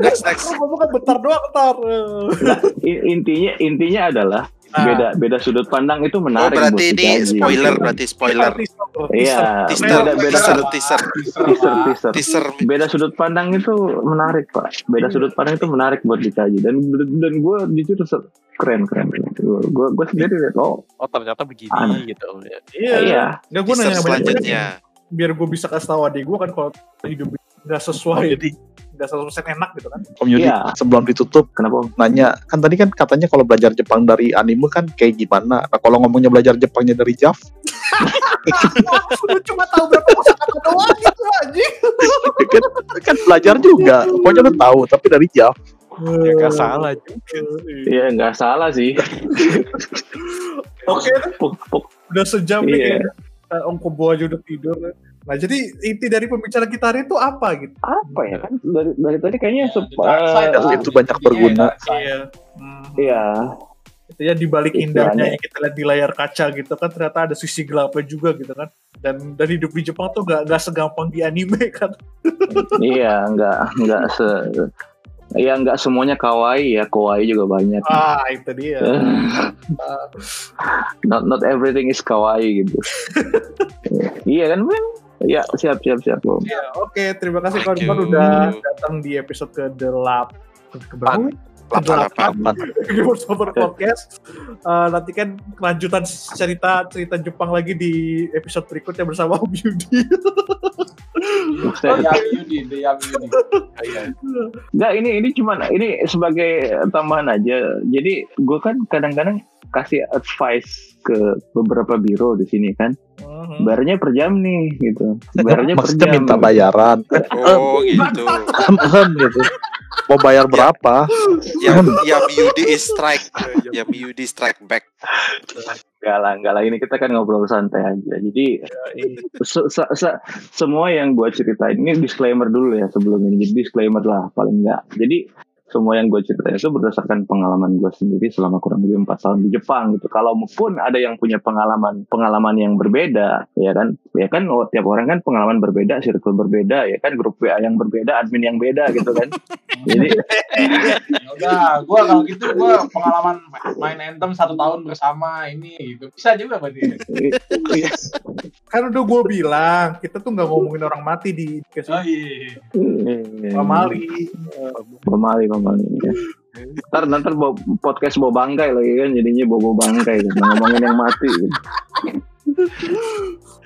Next, next. lu ngomong kan bentar doang, ntar. I- intinya intinya adalah Nah. Beda beda sudut pandang itu Oh menarik berarti buat ini dikaji. spoiler berarti spoiler. Iya, Teaser, beda beda teaser, sudut teaser, teaser teaser teaser. beda sudut pandang itu menarik pak beda sudut pandang itu menarik buat dikaji dan dan gue jujur keren keren keren gue gue sendiri lihat oh Oh ternyata begini Aneh. gitu. Ya. Iya. iya Nggak, gue nanya banyak selanjutnya. biar gue bisa kasih tahu adik gue kan kalau hidup nggak Oh, sesuai, jadi seratus persen enak gitu kan. Om Yudi Iya. sebelum ditutup kenapa Om? nanya kan tadi kan katanya kalau belajar Jepang dari anime kan kayak gimana? Nah, kalau ngomongnya belajar Jepangnya dari Jav, Lu cuma tahu berapa kosakata doang gitu anjing. kan, kan belajar juga. Pokoknya lu tahu tapi dari Jav. Ya gak salah juga. Iya nggak salah sih Oke, puk. udah sejam nih Iya. kayaknya. Eh, Om Kobo aja udah tidur. Nah, jadi inti dari pembicaraan kita hari itu apa gitu? apa ya kan dari dari tadi kayaknya Dark side eh, lah. itu banyak berguna. Iya. Hmm. iya Itu ya di balik indahnya yang kita lihat di layar kaca gitu kan ternyata ada sisi gelapnya juga gitu kan. Dan dan hidup di Jepang tuh gak, gak segampang di anime kan. iya nggak nggak se ya nggak semuanya kawaii ya kawaii juga banyak Ah, itu dia. not not everything is kawaii gitu iya kan? Ya siap siap siap Om. Ya, oke, terima kasih kawan-kawan udah datang di episode ke-8 ke-8 Lapan-lapan. Gamer Sober Podcast. Eh, nantikan kelanjutan cerita cerita Jepang lagi di episode berikutnya bersama Om Yudi. Enggak, ini ini cuman ini sebagai tambahan aja. Jadi gue kan kadang-kadang kasih advice ke beberapa biro di sini kan. Mhm. Bayarnya per jam nih gitu. Bayarnya per Maksudnya jam. minta bayaran. Oh gitu. Gitu. Mau bayar berapa? Yang Yami is strike. Yami Yudi strike back. Enggak lah, enggak lah. Ini kita kan ngobrol santai aja. Jadi se- se- se- semua yang gue ceritain ini disclaimer dulu ya sebelum ini. Jadi disclaimer lah paling enggak. Jadi semua yang gue ceritain itu berdasarkan pengalaman gue sendiri selama kurang lebih empat tahun di Jepang gitu. Kalau pun ada yang punya pengalaman pengalaman yang berbeda, ya kan, ya kan oh, tiap orang kan pengalaman berbeda, circle berbeda, ya kan grup WA yang berbeda, admin yang beda gitu kan. Jadi Ya udah, gua kalau gitu gua pengalaman main Anthem satu tahun bersama ini gitu. Bisa juga berarti. Kan udah gue bilang, kita tuh nggak ngomongin orang mati di Oh podcast iya. Pamali. Pemali, pemali. Ya. Ntar, ntar bawa, podcast bawa bangkai lagi kan, jadinya bawa, bawa bangkai. Gitu. Ngomongin yang mati. Gitu.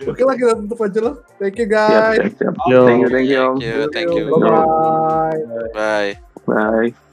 Oke lah kita tutup aja lah. Thank you Siap, guys. siap, siap. Yo. Thank you, thank you. Thank you, thank you. Bye bye. Bye. Bye.